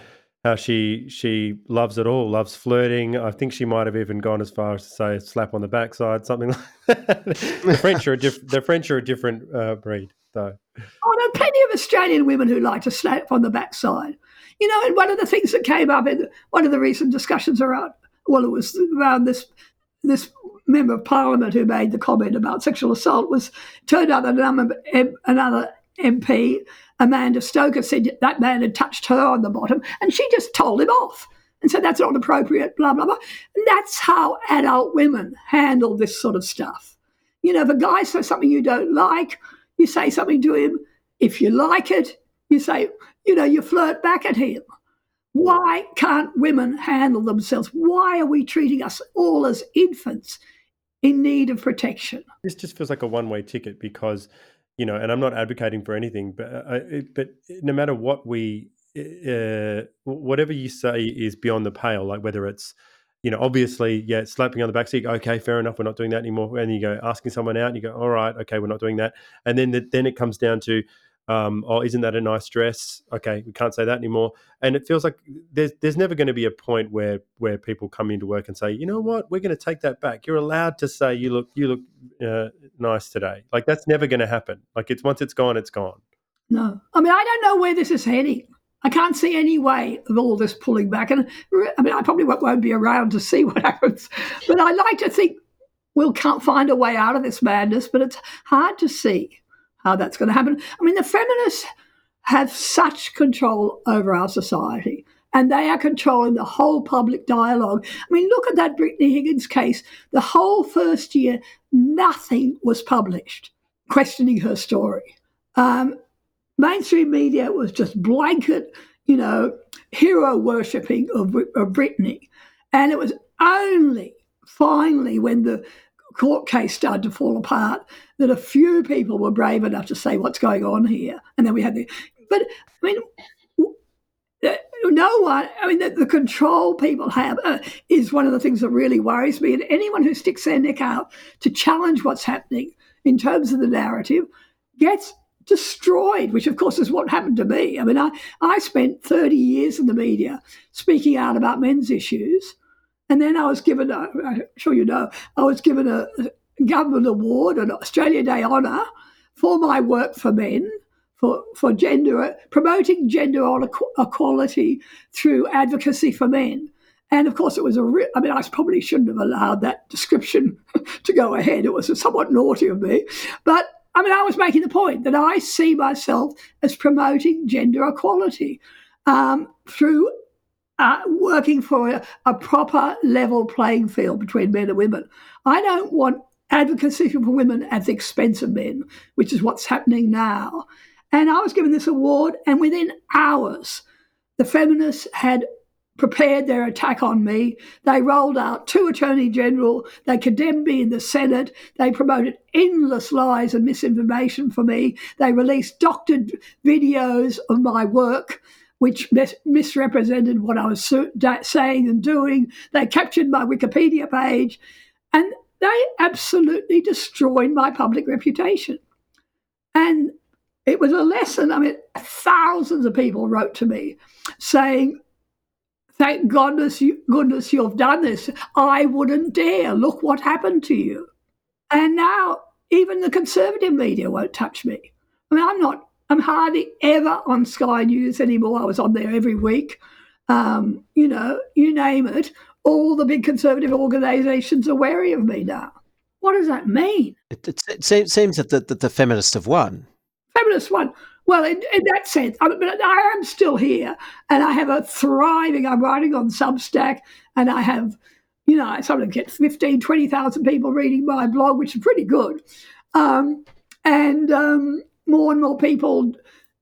C: how she she loves it all, loves flirting. I think she might have even gone as far as to say slap on the backside, something like that. the French are a diff- the French are a different uh, breed, though.
B: Oh, there are plenty of Australian women who like to slap on the backside. You know, and one of the things that came up in one of the recent discussions around, well, it was around this this member of parliament who made the comment about sexual assault was turned out that another MP Amanda Stoker said that man had touched her on the bottom, and she just told him off and said that's not appropriate, blah, blah, blah. And that's how adult women handle this sort of stuff. You know, if a guy says something you don't like, you say something to him. If you like it, you say, you know, you flirt back at him. Why can't women handle themselves? Why are we treating us all as infants in need of protection?
C: This just feels like a one way ticket because you know, and I'm not advocating for anything, but uh, but no matter what we, uh, whatever you say is beyond the pale, like whether it's, you know, obviously, yeah, slapping on the back seat, okay, fair enough, we're not doing that anymore. And you go asking someone out, and you go, all right, okay, we're not doing that. And then the, then it comes down to, um, oh, isn't that a nice dress? Okay, we can't say that anymore. And it feels like there's there's never going to be a point where where people come into work and say, you know what, we're going to take that back. You're allowed to say you look you look uh, nice today. Like that's never going to happen. Like it's once it's gone, it's gone.
B: No, I mean I don't know where this is heading. I can't see any way of all this pulling back. And I mean, I probably won't be around to see what happens. But I like to think we'll can't find a way out of this madness. But it's hard to see how that's going to happen. I mean, the feminists have such control over our society and they are controlling the whole public dialogue. I mean, look at that Brittany Higgins case. The whole first year, nothing was published questioning her story. Um, mainstream media was just blanket, you know, hero worshipping of, of Brittany. And it was only finally when the court case started to fall apart that a few people were brave enough to say what's going on here. And then we had the, but I mean, no one, I mean, the, the control people have uh, is one of the things that really worries me. And anyone who sticks their neck out to challenge what's happening in terms of the narrative gets destroyed, which of course is what happened to me. I mean, I, I spent 30 years in the media speaking out about men's issues. And then I was given, a, I'm sure you know, I was given a, government award, an Australia Day honour for my work for men, for, for gender, promoting gender equality through advocacy for men. And of course, it was a. Re- I mean, I probably shouldn't have allowed that description to go ahead. It was somewhat naughty of me. But I mean, I was making the point that I see myself as promoting gender equality um, through uh, working for a, a, proper level playing field between men and women. I don't want advocacy for women at the expense of men, which is what's happening now. And I was given this award, and within hours, the feminists had prepared their attack on me. They rolled out two attorney general. They condemned me in the Senate. They promoted endless lies and misinformation for me. They released doctored videos of my work. Which mis- misrepresented what I was saying and doing. They captured my Wikipedia page. And they absolutely destroyed my public reputation. And it was a lesson. I mean, thousands of people wrote to me saying, Thank goodness, you, goodness you've done this. I wouldn't dare. Look what happened to you. And now even the conservative media won't touch me. I mean, I'm not, I'm hardly ever on Sky News anymore. I was on there every week. Um, you know, you name it all the big conservative organisations are wary of me now. What does that mean?
D: It, it, it seems that the, that the feminists have won.
B: Feminists won. Well, in, in that sense, I, mean, I am still here, and I have a thriving. I'm writing on Substack, and I have, you know, I sort of get 15, 20,000 people reading my blog, which is pretty good. Um, and um, more and more people,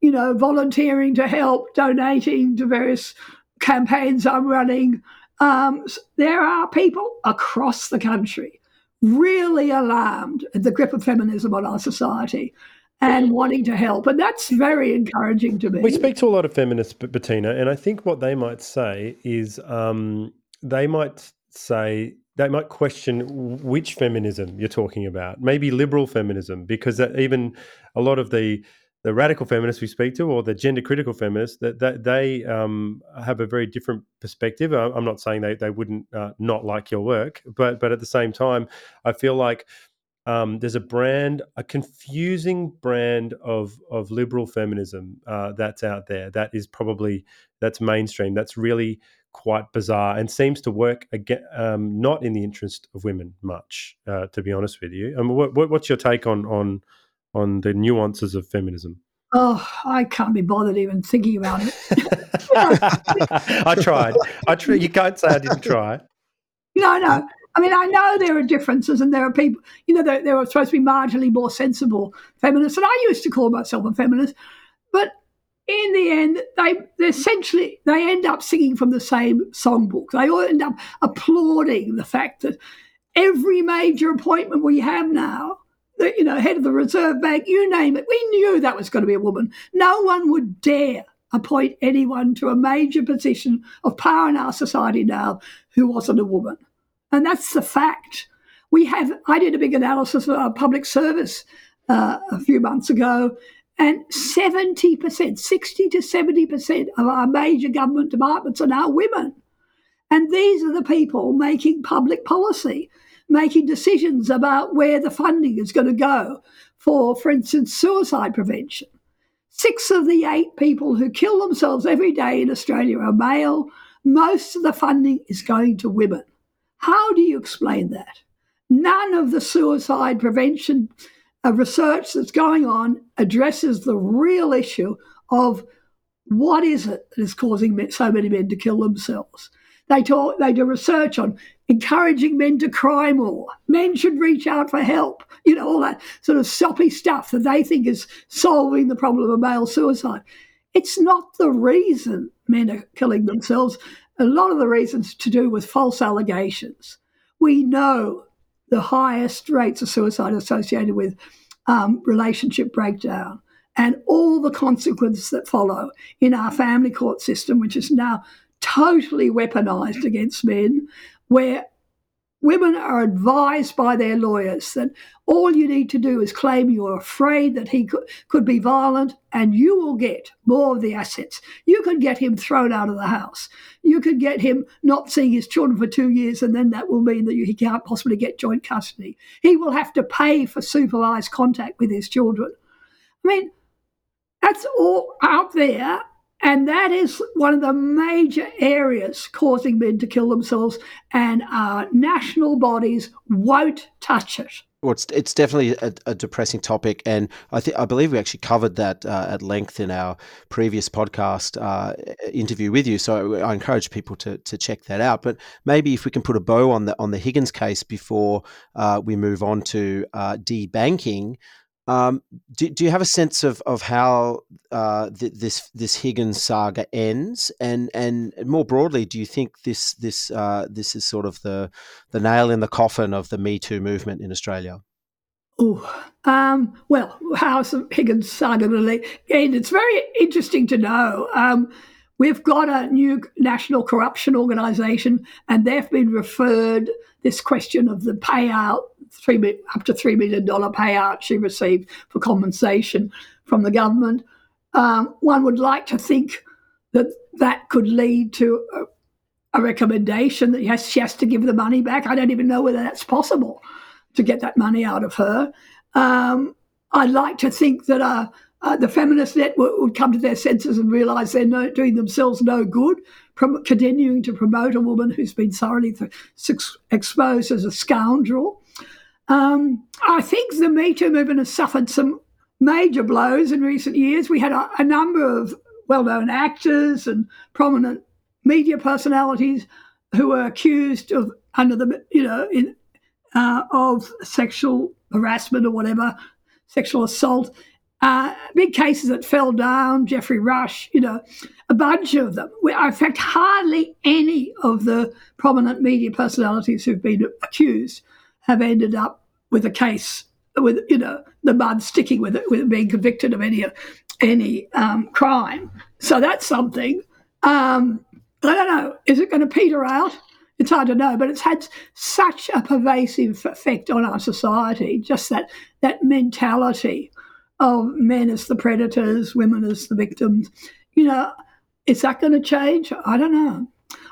B: you know, volunteering to help, donating to various campaigns I'm running. Um, there are people across the country really alarmed at the grip of feminism on our society and wanting to help. And that's very encouraging to me.
C: We speak to a lot of feminists, Bettina, and I think what they might say is um, they might say they might question which feminism you're talking about. Maybe liberal feminism, because even a lot of the the radical feminists we speak to, or the gender critical feminists, that, that they um, have a very different perspective. I'm not saying they they wouldn't uh, not like your work, but but at the same time, I feel like um, there's a brand, a confusing brand of of liberal feminism uh, that's out there. That is probably that's mainstream. That's really quite bizarre and seems to work again, um, not in the interest of women much. Uh, to be honest with you, I mean, what, what's your take on on on the nuances of feminism?
B: Oh, I can't be bothered even thinking about it.
C: I tried. I tried. You can't say I didn't try.
B: No, no. I mean, I know there are differences, and there are people. You know, there, there are supposed to be marginally more sensible feminists, and I used to call myself a feminist, but in the end, they, essentially they end up singing from the same songbook. They all end up applauding the fact that every major appointment we have now the, you know, head of the Reserve Bank, you name it. We knew that was going to be a woman. No one would dare appoint anyone to a major position of power in our society now who wasn't a woman. And that's the fact. We have, I did a big analysis of our public service uh, a few months ago, and 70%, 60 to 70% of our major government departments are now women. And these are the people making public policy making decisions about where the funding is going to go for, for instance, suicide prevention. Six of the eight people who kill themselves every day in Australia are male. Most of the funding is going to women. How do you explain that? None of the suicide prevention uh, research that's going on addresses the real issue of what is it that is causing so many men to kill themselves. They talk, they do research on encouraging men to cry more. Men should reach out for help. You know, all that sort of soppy stuff that they think is solving the problem of male suicide. It's not the reason men are killing themselves. A lot of the reasons to do with false allegations. We know the highest rates of suicide associated with um, relationship breakdown and all the consequences that follow in our family court system, which is now totally weaponized against men, where women are advised by their lawyers that all you need to do is claim you're afraid that he could, could be violent and you will get more of the assets. You could get him thrown out of the house. You could get him not seeing his children for two years, and then that will mean that he can't possibly get joint custody. He will have to pay for supervised contact with his children. I mean, that's all out there and that is one of the major areas causing men to kill themselves, and our national bodies won't touch it.
D: Well, it's, it's definitely a, a depressing topic, and I think I believe we actually covered that uh, at length in our previous podcast uh, interview with you. So I encourage people to, to check that out. But maybe if we can put a bow on the on the Higgins case before uh, we move on to uh, debanking, um, do, do you have a sense of, of how uh, th- this this Higgins saga ends, and and more broadly, do you think this this uh, this is sort of the the nail in the coffin of the Me Too movement in Australia?
B: Oh, um, well, how's the Higgins saga to end? It's very interesting to know. Um, we've got a new national corruption organisation, and they've been referred this question of the payout three up to three million dollar payout she received for compensation from the government. Um, one would like to think that that could lead to a, a recommendation that yes, she has to give the money back. I don't even know whether that's possible to get that money out of her. Um, I'd like to think that uh, uh, the feminist network would come to their senses and realise they're no, doing themselves no good, prom- continuing to promote a woman who's been thoroughly th- exposed as a scoundrel. Um, I think the Me Too movement has suffered some major blows in recent years. We had a, a number of well known actors and prominent media personalities who were accused of, under the, you know, in, uh, of sexual harassment or whatever, sexual assault. Uh, big cases that fell down, Geoffrey Rush, you know, a bunch of them. In fact, hardly any of the prominent media personalities who've been accused have ended up with a case with, you know, the mud sticking with it, with being convicted of any any um, crime. So that's something. Um, I don't know. Is it going to peter out? It's hard to know, but it's had such a pervasive effect on our society. Just that that mentality of men as the predators, women as the victims. You know, is that going to change? I don't know.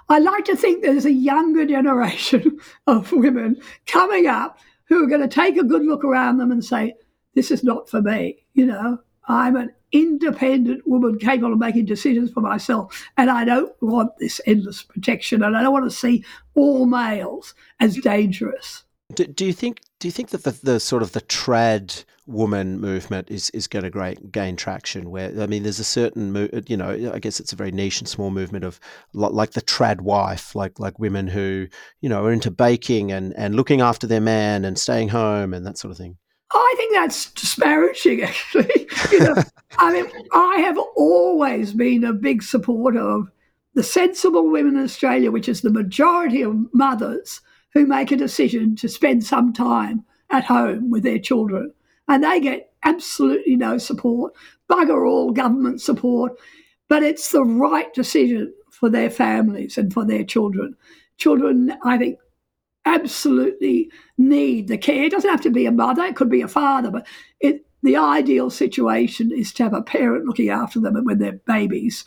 B: I like to think there's a younger generation of women coming up who are going to take a good look around them and say, "This is not for me." You know, I'm an independent woman capable of making decisions for myself, and I don't want this endless protection, and I don't want to see all males as mm. dangerous.
D: Do, do you think? Do you think that the, the sort of the trad woman movement is is going to great, gain traction? Where I mean, there's a certain uh, you know, I guess it's a very niche and small movement of like the trad wife, like like women who you know are into baking and and looking after their man and staying home and that sort of thing.
B: Oh, I think that's disparaging, actually. you know, I mean, I have always been a big supporter of the sensible women in Australia, which is the majority of mothers who make a decision to spend some time at home with their children. And they get absolutely no support, bugger all government support, but it's the right decision for their families and for their children. Children, I think, absolutely need the care. It doesn't have to be a mother, it could be a father, but it, the ideal situation is to have a parent looking after them when they're babies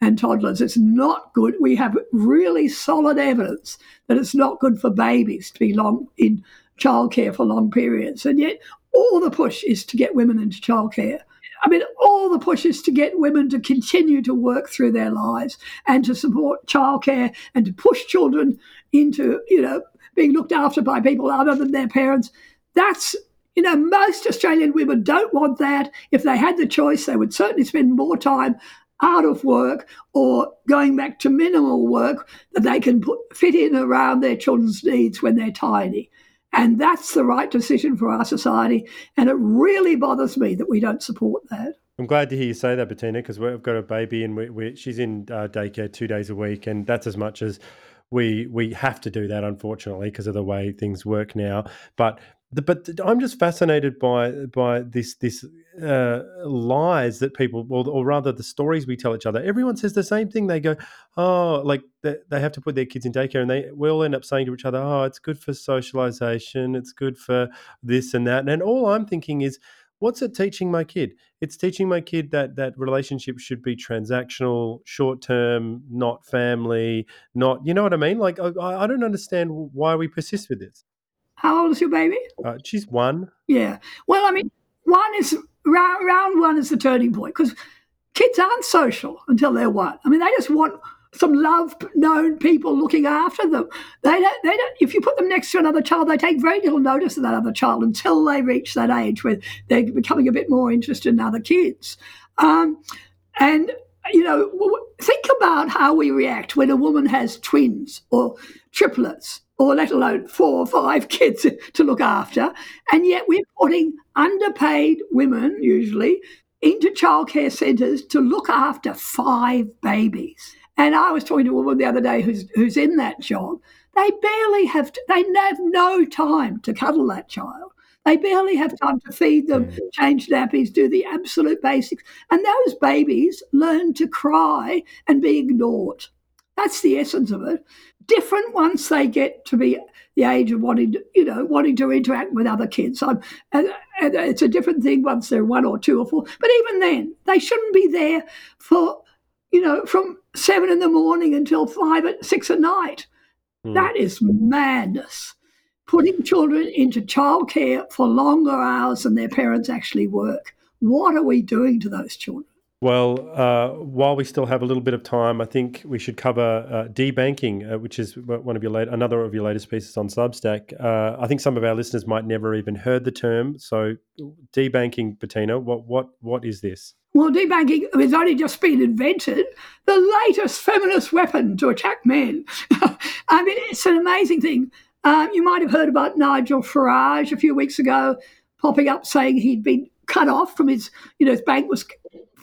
B: and toddlers. It's not good. We have really solid evidence that it's not good for babies to be long in childcare for long periods. And yet, all the push is to get women into childcare. I mean, all the push is to get women to continue to work through their lives and to support childcare and to push children into, you know, being looked after by people other than their parents. That's, you know, most Australian women don't want that. If they had the choice, they would certainly spend more time out of work or going back to minimal work that they can put, fit in around their children's needs when they're tiny. And that's the right decision for our society. And it really bothers me that we don't support that.
C: I'm glad to hear you say that, Bettina, because we've got a baby and we, we, she's in uh, daycare two days a week, and that's as much as we we have to do that unfortunately because of the way things work now but the, but I'm just fascinated by by this this uh, lies that people, or, or, rather the stories we tell each other. Everyone says the same thing. They go, "Oh, like they, they have to put their kids in daycare," and they will end up saying to each other, "Oh, it's good for socialization. It's good for this and that." And all I'm thinking is, what's it teaching my kid? It's teaching my kid that that relationships should be transactional, short term, not family, not you know what I mean. Like I, I don't understand why we persist with this.
B: How old is your baby?
C: Uh, she's one.
B: Yeah. Well, I mean, one is round, round one is the turning point because kids aren't social until they're one. I mean, they just want some love known people looking after them. They don't, they don't, if you put them next to another child, they take very little notice of that other child until they reach that age where they're becoming a bit more interested in other kids. Um, and, you know, think about how we react when a woman has twins or triplets or let alone four or five kids to look after. And yet we're putting underpaid women, usually, into childcare centres to look after five babies. And I was talking to a woman the other day who's who's in that job. They barely have to, they have no time to cuddle that child. They barely have time to feed them, change nappies, do the absolute basics. And those babies learn to cry and be ignored. That's the essence of it. Different once they get to be the age of wanting to, you know, wanting to interact with other kids. and, and it's a different thing once they're one or two or four. But even then, they shouldn't be there for you know, from seven in the morning until five at six at night. Mm. That is madness. Putting children into childcare for longer hours than their parents actually work. What are we doing to those children?
C: Well, uh, while we still have a little bit of time, I think we should cover uh, debanking, uh, which is one of your late, another of your latest pieces on Substack. Uh, I think some of our listeners might never even heard the term. So, debanking, Bettina, what what what is this?
B: Well, debanking has only just been invented, the latest feminist weapon to attack men. I mean, it's an amazing thing. Um, you might have heard about Nigel Farage a few weeks ago popping up saying he'd been cut off from his, you know, his bank was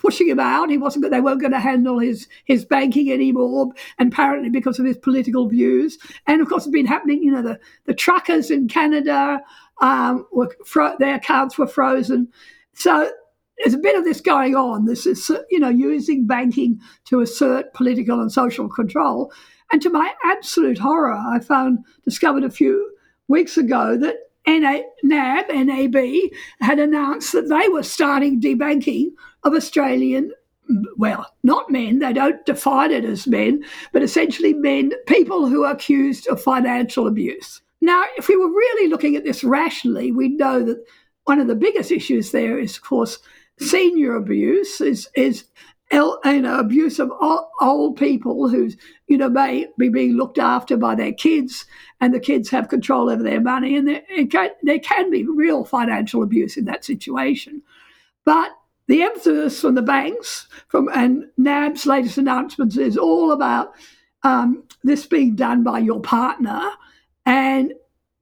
B: pushing him out. He wasn't. They weren't going to handle his his banking anymore, and apparently because of his political views. And of course, it's been happening. You know, the the truckers in Canada um, were fro- their accounts were frozen. So there's a bit of this going on. This is you know using banking to assert political and social control. And to my absolute horror, I found discovered a few weeks ago that NA, NAB, NAB, had announced that they were starting debanking of Australian, well, not men, they don't define it as men, but essentially men, people who are accused of financial abuse. Now, if we were really looking at this rationally, we know that one of the biggest issues there is, of course, senior abuse, is, is you know, abuse of old people who, you know, may be being looked after by their kids, and the kids have control over their money, and there, can, there can be real financial abuse in that situation. But the emphasis from the banks from and NAB's latest announcements is all about um, this being done by your partner, and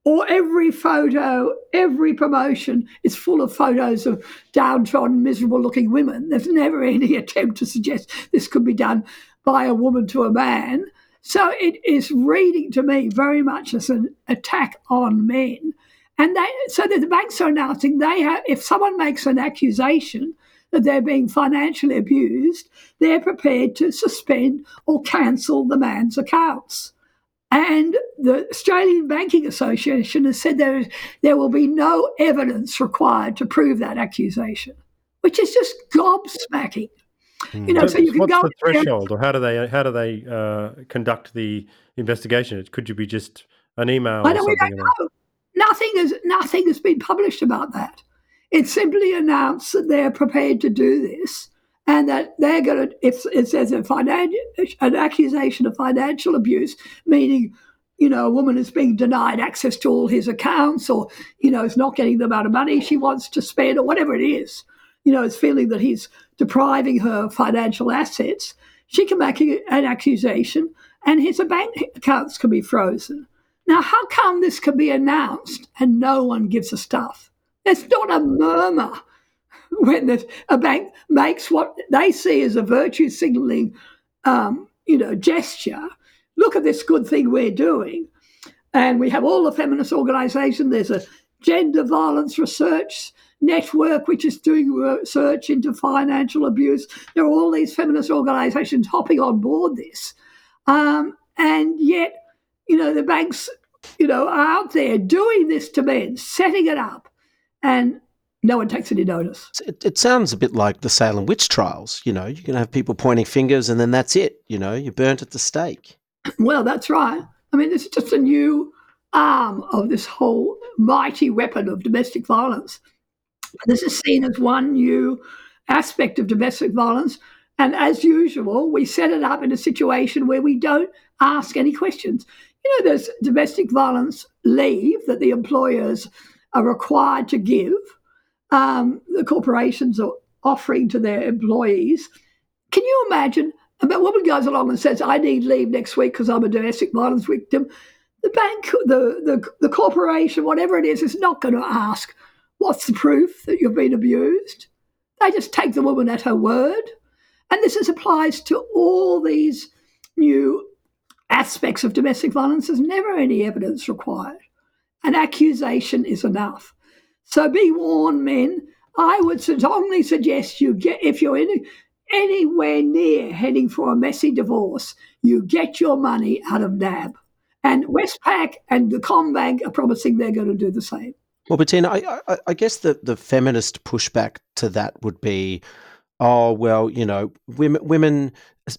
B: or every photo, every promotion is full of photos of downtrodden, miserable-looking women. There's never any attempt to suggest this could be done by a woman to a man. So it is reading to me very much as an attack on men. And they, so the banks are announcing they have, if someone makes an accusation, that they're being financially abused, they're prepared to suspend or cancel the man's accounts. And the Australian Banking Association has said there, is, there will be no evidence required to prove that accusation, which is just gobsmacking.
C: Mm. You know, so you can What's go the threshold, or how do they how do they uh, conduct the investigation? Could you be just an email? I don't, we don't
B: know. Nothing has nothing has been published about that. It simply announced that they're prepared to do this and that they're going to, if it says a financial, an accusation of financial abuse, meaning, you know, a woman is being denied access to all his accounts or, you know, is not getting the amount of money she wants to spend or whatever it is, you know, is feeling that he's depriving her of financial assets, she can make an accusation and his bank accounts can be frozen. Now, how come this can be announced and no one gives a stuff? There's not a murmur when the, a bank makes what they see as a virtue signaling, um, you know, gesture. Look at this good thing we're doing, and we have all the feminist organisation. There's a gender violence research network which is doing research into financial abuse. There are all these feminist organisations hopping on board this, um, and yet, you know, the banks, you know, are out there doing this to men, setting it up and no one takes any notice.
D: It, it, sounds a bit like the Salem witch trials. You know, you're going to have people pointing fingers and then that's it. You know, you're burnt at the stake.
B: Well, that's right. I mean, this is just a new arm of this whole mighty weapon of domestic violence. This is seen as one new aspect of domestic violence. And as usual, we set it up in a situation where we don't ask any questions. You know, there's domestic violence leave that the employers are required to give, um, the corporations are offering to their employees. Can you imagine? A woman goes along and says, I need leave next week because I'm a domestic violence victim. The bank, the, the, the corporation, whatever it is, is not going to ask, What's the proof that you've been abused? They just take the woman at her word. And this is, applies to all these new aspects of domestic violence. There's never any evidence required. An accusation is enough. So be warned, men. I would strongly suggest you get, if you're in, anywhere near heading for a messy divorce, you get your money out of NAB. And Westpac and the CommBank are promising they're going to do the same.
D: Well, Bettina, I, I, I guess the, the feminist pushback to that would be oh well you know women women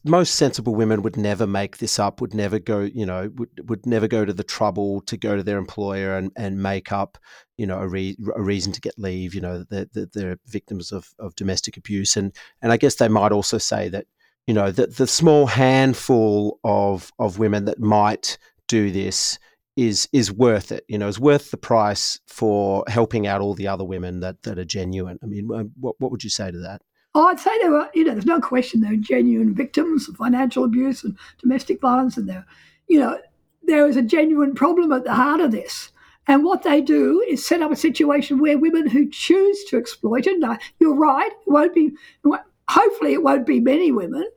D: most sensible women would never make this up. Would never go, you know, would would never go to the trouble to go to their employer and, and make up, you know, a, re- a reason to get leave. You know, that they're, they're, victims of, of domestic abuse, and and I guess they might also say that, you know, that the small handful of of women that might do this is is worth it. You know, is worth the price for helping out all the other women that that are genuine. I mean, um, what what would you say to that?
B: Oh, I'd say there were, you know, there's no question they're genuine victims of financial abuse and domestic violence, and there, you know, there is a genuine problem at the heart of this. And what they do is set up a situation where women who choose to exploit it, now, you're right, it won't be, hopefully, it won't be many women,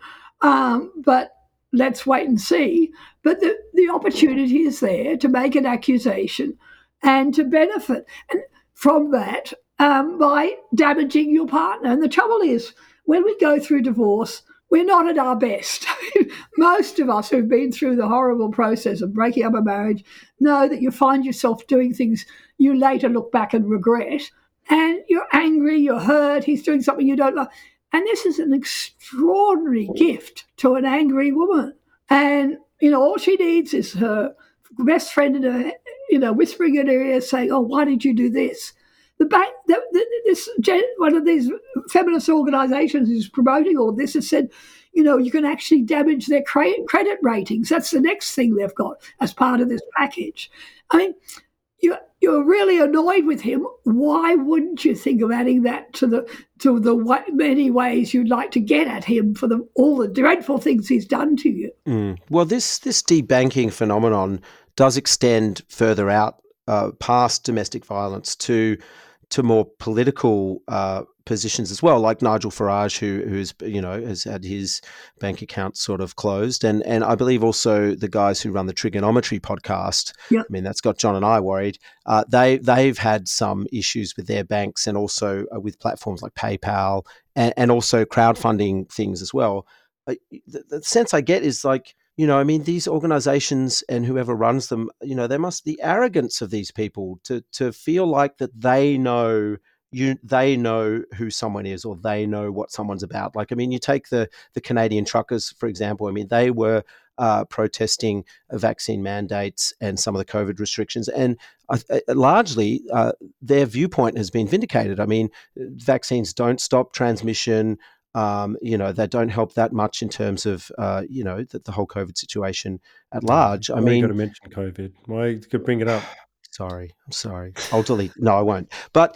B: um, but let's wait and see. But the, the opportunity is there to make an accusation and to benefit and from that um, by damaging your partner. And the trouble is, when we go through divorce, we're not at our best. Most of us who've been through the horrible process of breaking up a marriage know that you find yourself doing things you later look back and regret. And you're angry, you're hurt, he's doing something you don't like. And this is an extraordinary gift to an angry woman. And, you know, all she needs is her best friend in her, you know, whispering in her ear saying, Oh, why did you do this? The bank, the, the, this one of these feminist organisations who's promoting all this has said, you know, you can actually damage their credit ratings. That's the next thing they've got as part of this package. I mean, you you're really annoyed with him. Why wouldn't you think of adding that to the to the many ways you'd like to get at him for the all the dreadful things he's done to you?
D: Mm. Well, this this debanking phenomenon does extend further out uh, past domestic violence to to more political uh, positions as well, like Nigel Farage, who who's you know has had his bank account sort of closed, and and I believe also the guys who run the Trigonometry podcast.
B: Yep.
D: I mean, that's got Jon and I worried. Uh, they they've had some issues with their banks and also uh, with platforms like PayPal and, and also crowdfunding things as well. The, the sense I get is like you know, I mean, these organizations and whoever runs them, you know, there must the arrogance of these people to to feel like that they know you they know who someone is or they know what someone's about. Like, I mean, you take the the Canadian truckers for example. I mean, they were uh, protesting vaccine mandates and some of the COVID restrictions, and uh, largely uh, their viewpoint has been vindicated. I mean, vaccines don't stop transmission. Um, you know, they don't help that much in terms of, uh, you know, the, the, whole COVID situation at large. I mean, you
C: got to mention COVID. Why you could bring it up?
D: Sorry, I'm sorry. I'll delete. No, I won't. But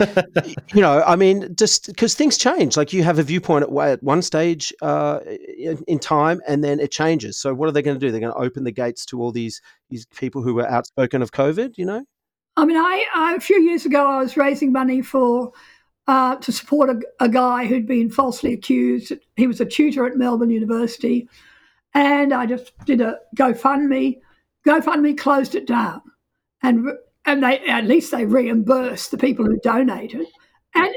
D: you know, I mean, just because things change. Like you have a viewpoint at, at one stage uh, in, in, time, and then it changes. So what are they going to do? They're going to open the gates to all these these people who were outspoken of COVID. You know.
B: I mean, I, I a few years ago, I was raising money for uh, to support a, a, guy who'd been falsely accused. He was a tutor at Melbourne University. And I just did a GoFundMe. GoFundMe closed it down. And, and they at least they reimbursed the people who donated. And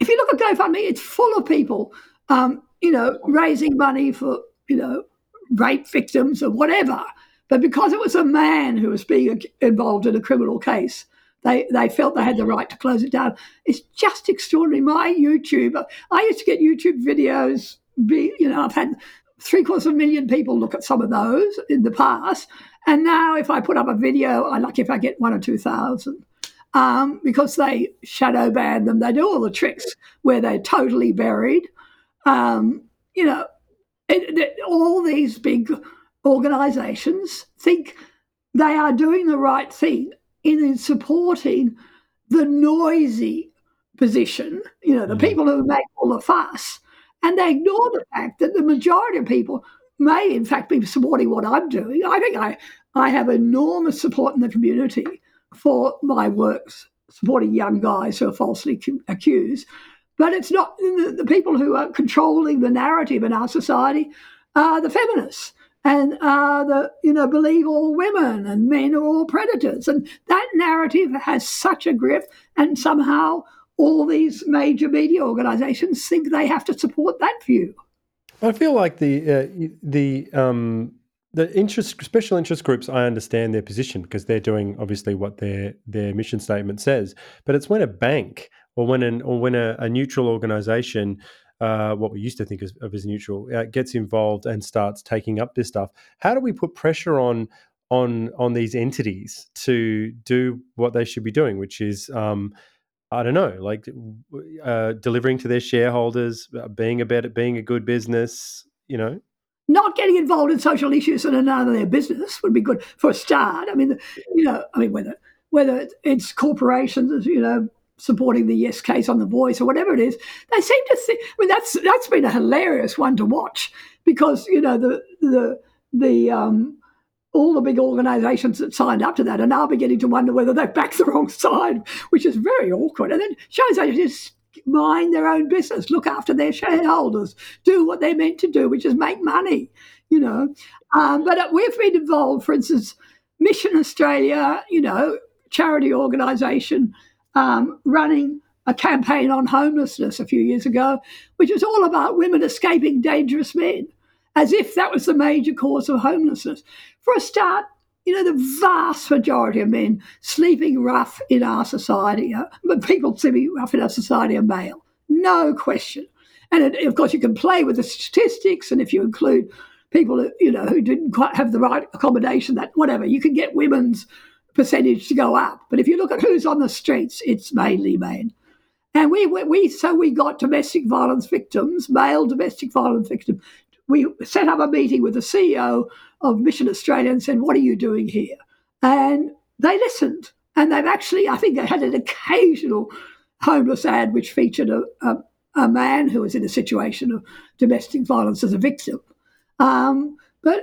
B: if you look at GoFundMe, it's full of people, um, you know, raising money for, you know, rape victims or whatever. But because it was a man who was being involved in a criminal case, they, they felt they had the right to close it down. It's just extraordinary. My YouTube, I used to get YouTube videos, be, you know, I've had three quarters of a million people look at some of those in the past. And now if I put up a video, I like if I get one or 2,000. Um, because they shadow ban them. They do all the tricks where they're totally buried. Um, you know, it, it, all these big organizations think they are doing the right thing in supporting the noisy position, you know, the mm people who make all the fuss. And they ignore the fact that the majority of people may, in fact, be supporting what I'm doing. I think I, I have enormous support in the community for my works supporting young guys who are falsely accused. But it's not the, the people who are controlling the narrative in our society are the feminists and uh, the you know believe all women and men are all predators, and that narrative has such a grip, and somehow all these major media organisations think they have to support that view.
C: I feel like the uh, the um, the interest special interest groups. I understand their position because they're doing obviously what their their mission statement says. But it's when a bank or when an or when a, a neutral organisation uh, what we used to think of as neutral, uh, gets involved and starts taking up this stuff. How do we put pressure on on on these entities to do what they should be doing, which is um, I don't know, like uh, delivering to their shareholders, uh, being a better, being a good business, you know.
B: Not getting involved in social issues and none of their business would be good for a start. I mean, you know, I mean whether whether it's corporations, you know, supporting the yes case on the voice or whatever it is, they seem to think. I mean, that's that's been a hilarious one to watch because you know the the the um, all the big organisations that signed up to that are now beginning to wonder whether they've backed the wrong side, which is very awkward. And then shows they just mind their own business, look after their shareholders, do what they're meant to do, which is make money, you know. Um, but uh, we've been involved, for instance, Mission Australia, you know, charity organisation, um, running a campaign on homelessness a few years ago, which was all about women escaping dangerous men as if that was the major cause of homelessness. For a start, you know, the vast majority of men sleeping rough in our society, uh, but people sleeping rough in our society are male, no question. And it, of course, you can play with the statistics, and if you include people, you know, who didn't quite have the right accommodation, that whatever, you can get women's percentage to go up. But if you look at who's on the streets, it's mainly men. And we, we so we got domestic violence victims, male domestic violence victims, we set up a meeting with the CEO of Mission Australia and said, What are you doing here? And they listened. And they've actually, I think they had an occasional homeless ad which featured a, a, a man who was in a situation of domestic violence as a victim. Um, but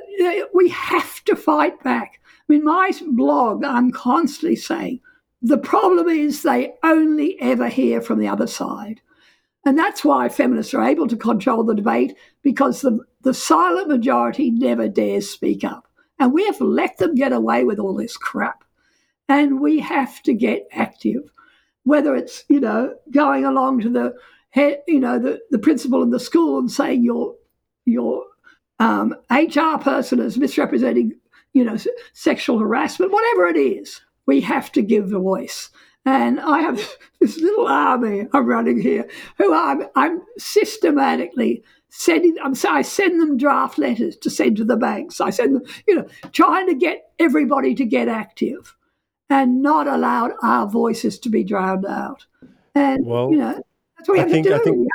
B: we have to fight back. I mean, my blog, I'm constantly saying the problem is they only ever hear from the other side. And that's why feminists are able to control the debate because the, the silent majority never dares speak up. And we have let them get away with all this crap. And we have to get active, whether it's, you know, going along to the head, you know, the, the principal in the school and saying your your um, HR person is misrepresenting, you know, sexual harassment, whatever it is, we have to give the voice. And I have this little army I'm running here who I'm, I'm systematically sending, I'm, I send them draft letters to send to the banks. I send them, you know, trying to get everybody to get active and not allow our voices to be drowned out. And, well, you know, that's what we I have think, to do. I think-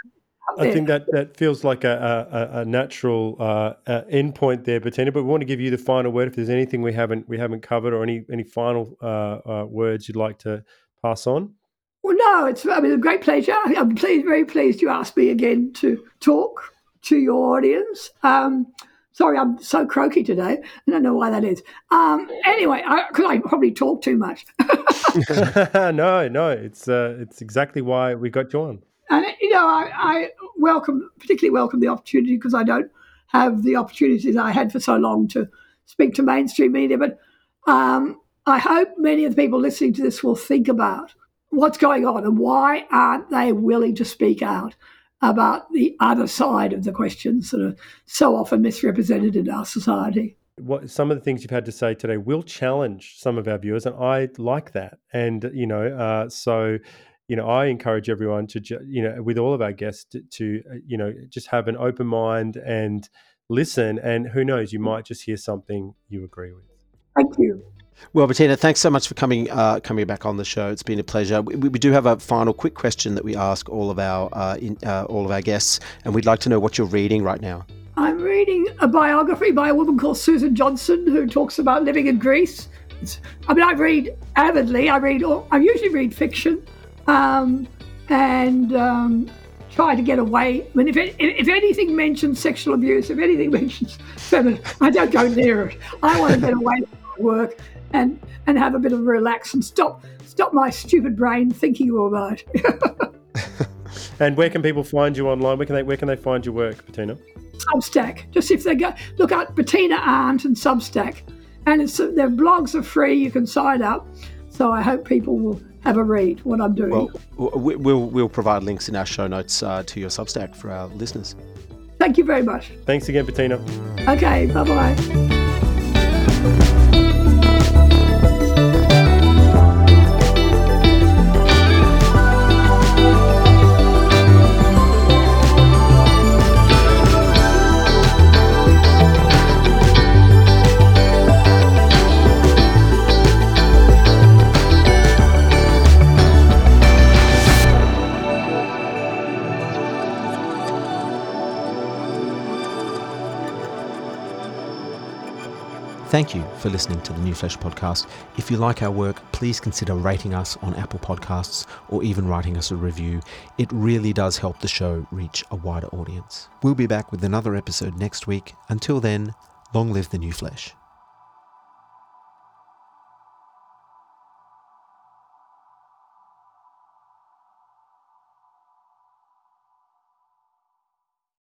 C: I think that that feels like a, a, a natural uh, uh, endpoint there, Bettina. But we want to give you the final word. If there's anything we haven't we haven't covered, or any any final uh, uh words you'd like to pass on?
B: Well, no, it's I mean a great pleasure. I'm pleased, very pleased you asked me again to talk to your audience. Um, sorry, I'm so croaky today. I don't know why that is. Um, anyway, because I, I, probably talk too much.
C: no, no, it's uh, it's exactly why we got you on.
B: And you know, I, I welcome, particularly welcome the opportunity because I don't have the opportunities I had for so long to speak to mainstream media. But um, I hope many of the people listening to this will think about what's going on and why aren't they willing to speak out about the other side of the questions that are so often misrepresented in our society.
C: What some of the things you've had to say today will challenge some of our viewers, and I like that. And you know, uh, so you know, I encourage everyone to, you know, with all of our guests, to, to uh, you know, just have an open mind and listen. And who knows, you might just hear something you agree with.
B: Thank you.
D: Well, Bettina, thanks so much for coming uh, coming back on the show. It's been a pleasure. We, we do have a final quick question that we ask all of our uh, in, uh, all of our guests, and we'd like to know what you're reading right now.
B: I'm reading a biography by a woman called Susan Johnson, who talks about living in Greece. It's, I mean, I read avidly. I read. I usually read fiction, um, and um, try to get away. I mean, if, it, if anything mentions sexual abuse, if anything mentions feminine, I don't go near it. I want to get away from my work and and have a bit of a relax and stop stop my stupid brain thinking all night.
C: and where can people find you online? Where can they where can they find your work, Bettina?
B: Substack. Just if they go look at Bettina Arndt and Substack, and it's their blogs are free. You can sign up. So I hope people will have a read what I'm doing.
D: Well, we'll we'll provide links in our show notes uh, to your Substack for our listeners.
B: Thank you very much.
C: Thanks again, Bettina.
B: Okay. Bye bye.
D: Thank you for listening to the New Flesh podcast. If you like our work, please consider rating us on Apple Podcasts or even writing us a review. It really does help the show reach a wider audience. We'll be back with another episode next week. Until then, long live the New Flesh.